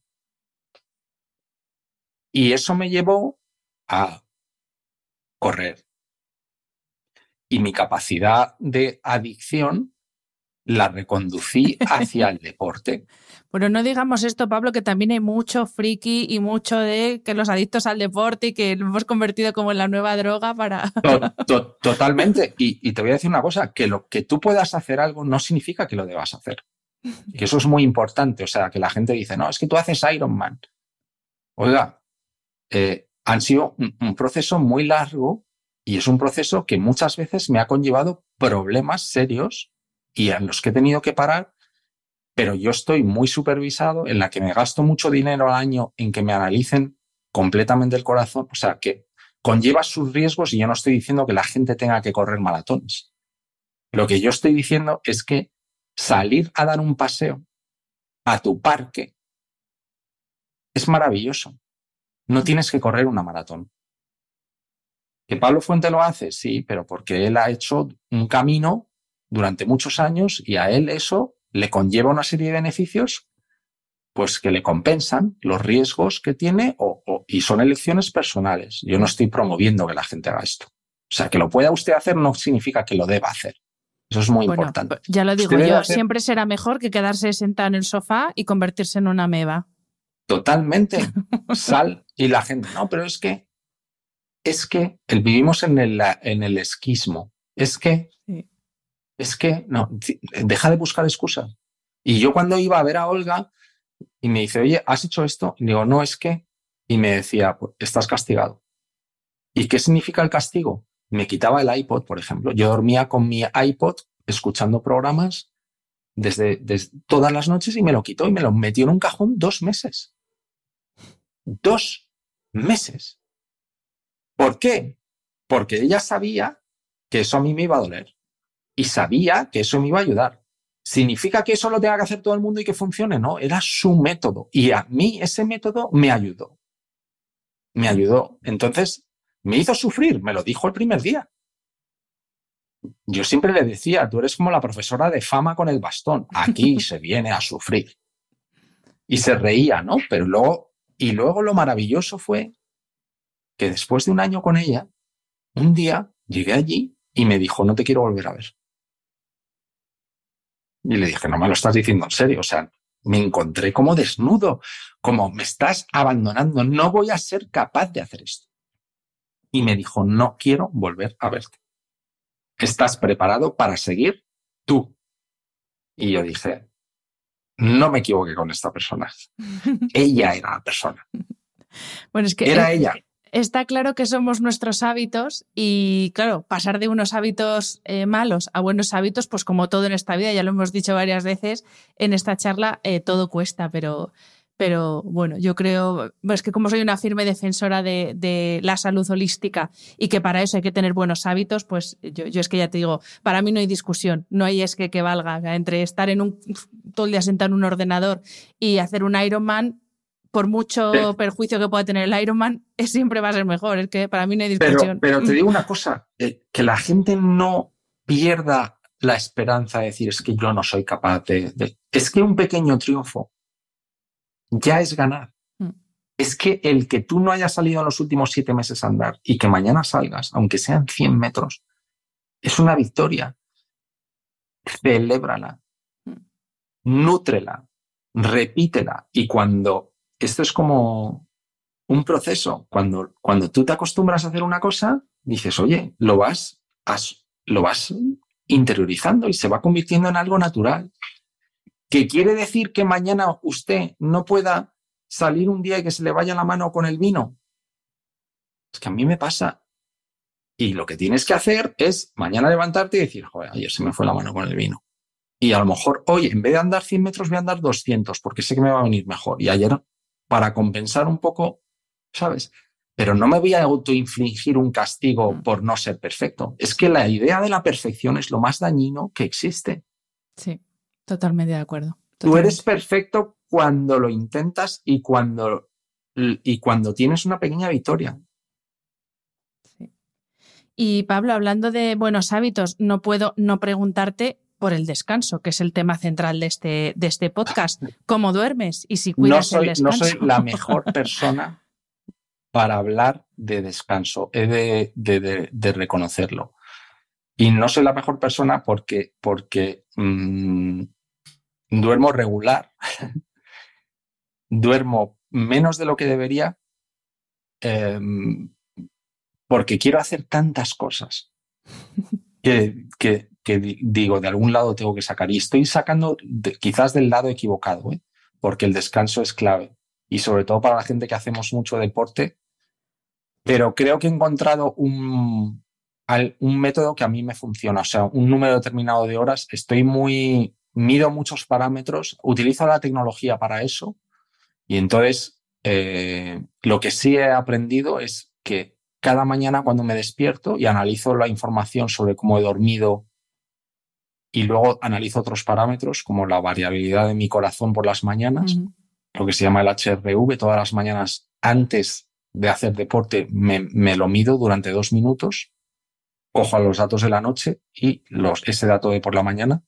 Y eso me llevó a correr. Y mi capacidad de adicción la reconducí hacia el deporte. *laughs* Pero no digamos esto, Pablo, que también hay mucho friki y mucho de que los adictos al deporte y que lo hemos convertido como en la nueva droga para... *laughs* totalmente. Y, y, te voy a decir una cosa, que lo que tú puedas hacer algo no significa que lo debas hacer. *laughs* Y eso es muy importante. O sea, que la gente dice, no, es que tú haces Iron Man. Oiga, eh, han sido un, proceso muy largo y es un proceso que muchas veces me ha conllevado problemas serios y en los que he tenido que parar, pero yo estoy muy supervisado, en la que me gasto mucho dinero al año en que me analicen completamente el corazón, o sea, que conlleva sus riesgos y yo no estoy diciendo que la gente tenga que correr maratones. Lo que yo estoy diciendo es que salir a dar un paseo a tu parque es maravilloso. No tienes que correr una maratón. ¿Que Pablo Fuente lo hace? Sí, pero porque él ha hecho un camino durante muchos años y a él eso le conlleva una serie de beneficios pues que le compensan los riesgos que tiene o, y son elecciones personales. Yo no estoy promoviendo que la gente haga esto. O sea, que lo pueda usted hacer no significa que lo deba hacer. Eso es muy importante. Ya lo digo yo, siempre será mejor que quedarse sentado en el sofá y convertirse en una meba. Totalmente. *laughs* Sal y la gente, no, pero es que, es que vivimos en el, en el esquismo. Es que, es que, no, deja de buscar excusas. Y yo cuando iba a ver a Olga y me dice, oye, ¿has hecho esto? Y digo, no, es que, y me decía, pues, estás castigado. ¿Y qué significa el castigo? Me quitaba el iPod, por ejemplo. Yo dormía con mi iPod escuchando programas desde, desde, todas las noches y me lo quitó y me lo metió en un cajón dos meses. dos meses. ¿Por qué? Porque ella sabía que eso a mí me iba a doler y sabía que eso me iba a ayudar. ¿Significa que eso lo tenga que hacer todo el mundo y que funcione? No, era su método. Y a mí ese método me ayudó. Me ayudó. Entonces, me hizo sufrir, me lo dijo el primer día. Yo siempre le decía, tú eres como la profesora de fama con el bastón. Aquí *laughs* se viene a sufrir. Y se reía, ¿no? Pero luego, y luego lo maravilloso fue que después de un año con ella, un día llegué allí y me dijo, no te quiero volver a ver. Y le dije, no me lo estás diciendo en serio. O sea, me encontré como desnudo, como me estás abandonando, no voy a ser capaz de hacer esto. Y me dijo, no quiero volver a verte. ¿Estás preparado para seguir tú? Y yo dije, no me equivoqué con esta persona. *laughs* ella era la persona. Bueno, es que era ella está claro que somos nuestros hábitos y, claro, pasar de unos hábitos eh, malos a buenos hábitos, pues como todo en esta vida, ya lo hemos dicho varias veces en esta charla, eh, todo cuesta, pero, pero bueno, yo creo, es que como soy una firme defensora de, la salud holística y que para eso hay que tener buenos hábitos, pues yo, es que ya te digo, para mí no hay discusión, no hay es que, que valga. entre estar en un, todo el día sentado en un ordenador y hacer un Ironman, por mucho perjuicio que pueda tener el Ironman, es, siempre va a ser mejor. Es que para mí no hay discusión. Pero, te digo *laughs* una cosa, eh, que la gente no pierda la esperanza de decir es que yo no soy capaz de, Es que un pequeño triunfo ya es ganar. Mm. Es que el que tú no hayas salido en los últimos siete meses a andar y que mañana salgas, aunque sean 100 metros, es una victoria. Celébrala, mm. nútrela, repítela y cuando esto es como un proceso. Cuando, cuando tú te acostumbras a hacer una cosa, dices, oye, lo vas, lo vas interiorizando y se va convirtiendo en algo natural. ¿Qué quiere decir que mañana usted no pueda salir un día y que se le vaya la mano con el vino? Es que a mí me pasa. Y lo que tienes que hacer es mañana levantarte y decir, joder, ayer se me fue la mano con el vino. Y a lo mejor, oye, en vez de andar 100 metros, voy a andar 200 porque sé que me va a venir mejor. Y ayer para compensar un poco, ¿sabes? Pero no me voy a autoinfligir un castigo por no ser perfecto. Es que la idea de la perfección es lo más dañino que existe. Sí, totalmente de acuerdo. Tú eres perfecto cuando lo intentas y cuando, y cuando tienes una pequeña victoria. Sí. Y Pablo, hablando de buenos hábitos, no puedo no preguntarte por el descanso, que es el tema central de este, de este podcast. ¿Cómo duermes y si cuidas no soy, el descanso? No soy la *laughs* mejor persona para hablar de descanso, he de, reconocerlo. Y no soy la mejor persona porque, porque mm, duermo regular, *laughs* duermo menos de lo que debería, em, porque quiero hacer tantas cosas *laughs* que, que, que digo, de algún lado tengo que sacar. Y estoy sacando quizás del lado equivocado, ¿eh? porque el descanso es clave. Y sobre todo para la gente que hacemos mucho deporte. Pero creo que he encontrado un, un método que a mí me funciona. O sea, un número determinado de horas. Estoy muy, mido muchos parámetros, utilizo la tecnología para eso. Y entonces, eh, lo que sí he aprendido es que cada mañana cuando me despierto y analizo la información sobre cómo he dormido, y luego analizo otros parámetros como la variabilidad de mi corazón por las mañanas, lo que se llama el HRV, todas las mañanas antes de hacer deporte me, me, lo mido durante dos minutos, cojo a los datos de la noche y los, ese dato de por la mañana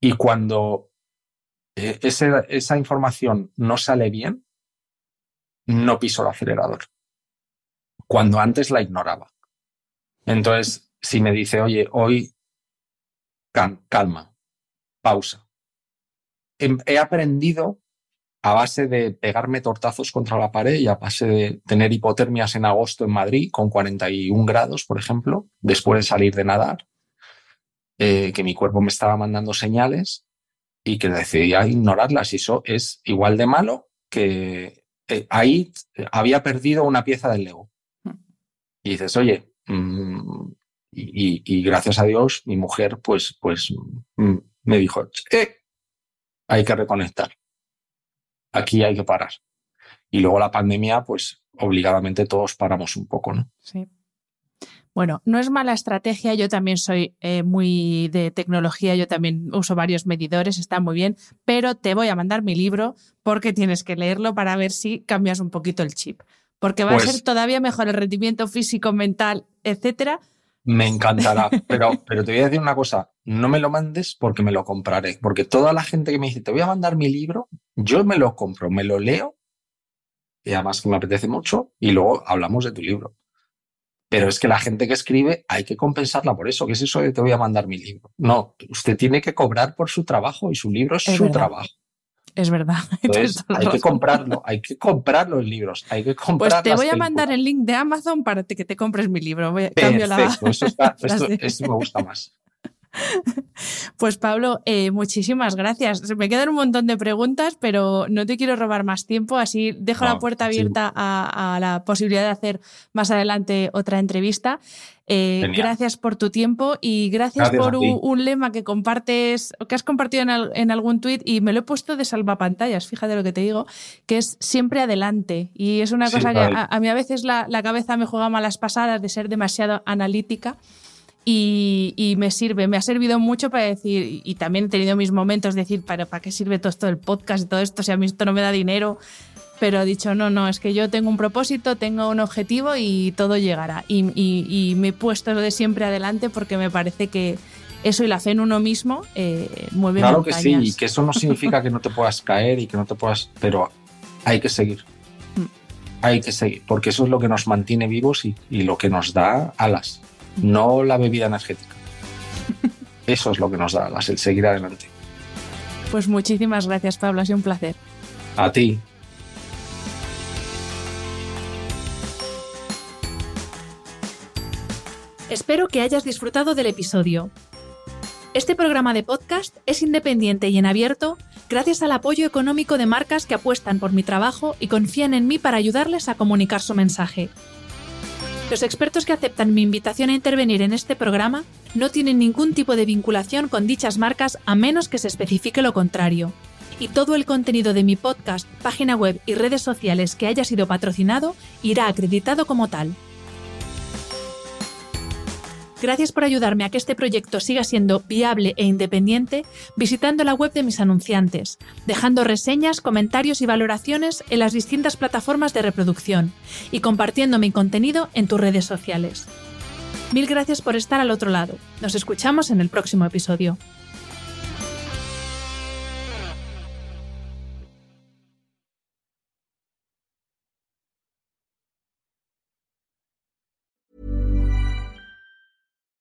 y cuando eh, ese, esa información no sale bien, no piso el acelerador. Cuando antes la ignoraba. Entonces, si me dice, oye, hoy calma, pausa. Em, he aprendido a base de pegarme tortazos contra la pared y a base de tener hipotermias en agosto en Madrid con 41 grados, por ejemplo, después de salir de nadar, eh, que mi cuerpo me estaba mandando señales y que decidía ignorarlas. Y eso es igual de malo que eh, ahí había perdido una pieza del Lego. Hmm. Y dices, oye, mmm, y, gracias a Dios, mi mujer, pues, pues mm, me dijo, eh, hay que reconectar. Aquí hay que parar. Y luego la pandemia, pues obligadamente todos paramos un poco, ¿no? Sí. Bueno, no es mala estrategia, yo también soy eh, muy de tecnología, yo también uso varios medidores, está muy bien, pero te voy a mandar mi libro porque tienes que leerlo para ver si cambias un poquito el chip, porque va a Pues ser todavía mejor el rendimiento físico, mental, etcétera. Me encantará, pero, pero te voy a decir una cosa, no me lo mandes porque me lo compraré, porque toda la gente que me dice, te voy a mandar mi libro, yo me lo compro, me lo leo, y además que me apetece mucho, y luego hablamos de tu libro. Pero es que la gente que escribe hay que compensarla por eso. ¿Qué es eso de te voy a mandar mi libro? No, usted tiene que cobrar por su trabajo y su libro es, Es su verdad. trabajo. Es verdad. *laughs* Entonces *laughs* hay que comprarlo, hay que comprar los libros, hay que comprar Pues te voy a películas. mandar el link de Amazon para que te compres mi libro. Voy a- cambio la- Perfecto, eso, está, *laughs* esto, esto me gusta más. *laughs* Pues Pablo, eh, muchísimas gracias. Me quedan un montón de preguntas, pero no te quiero robar más tiempo, así dejo No, la puerta sí. abierta a, a la posibilidad de hacer más adelante otra entrevista. Eh, gracias por tu tiempo y gracias, Gracias por un, un lema que compartes, que has compartido en, al- en algún tuit y me lo he puesto de salvapantallas, fíjate lo que te digo, que es siempre adelante. Y es una Sí, cosa que a mí a veces la, la cabeza me juega malas pasadas de ser demasiado analítica y, y me sirve, me ha servido mucho para decir, y, también he tenido mis momentos de decir, ¿para, ¿para qué sirve todo esto del podcast y todo esto si a mí esto no me da dinero? Pero he dicho, no, no, es que yo tengo un propósito, tengo un objetivo y todo llegará. Y, y- y me he puesto de siempre adelante porque me parece que eso y la fe en uno mismo eh, mueve Claro que sí, montañas. y que eso no significa que no te puedas caer y que no te puedas, pero hay que seguir. Mm. Hay que seguir, porque eso es lo que nos mantiene vivos y, y lo que nos da alas, no la bebida energética. *laughs* Eso es lo que nos da el seguir adelante. Pues muchísimas gracias, Pablo, ha sido un placer. A ti. Espero que hayas disfrutado del episodio. Este programa de podcast es independiente y en abierto gracias al apoyo económico de marcas que apuestan por mi trabajo y confían en mí para ayudarles a comunicar su mensaje. Los expertos que aceptan mi invitación a intervenir en este programa no tienen ningún tipo de vinculación con dichas marcas a menos que se especifique lo contrario. Y todo el contenido de mi podcast, página web y redes sociales que haya sido patrocinado irá acreditado como tal. Gracias por ayudarme a que este proyecto siga siendo viable e independiente visitando la web de mis anunciantes, dejando reseñas, comentarios y valoraciones en las distintas plataformas de reproducción y compartiendo mi contenido en tus redes sociales. Mil gracias por estar al otro lado. Nos escuchamos en el próximo episodio.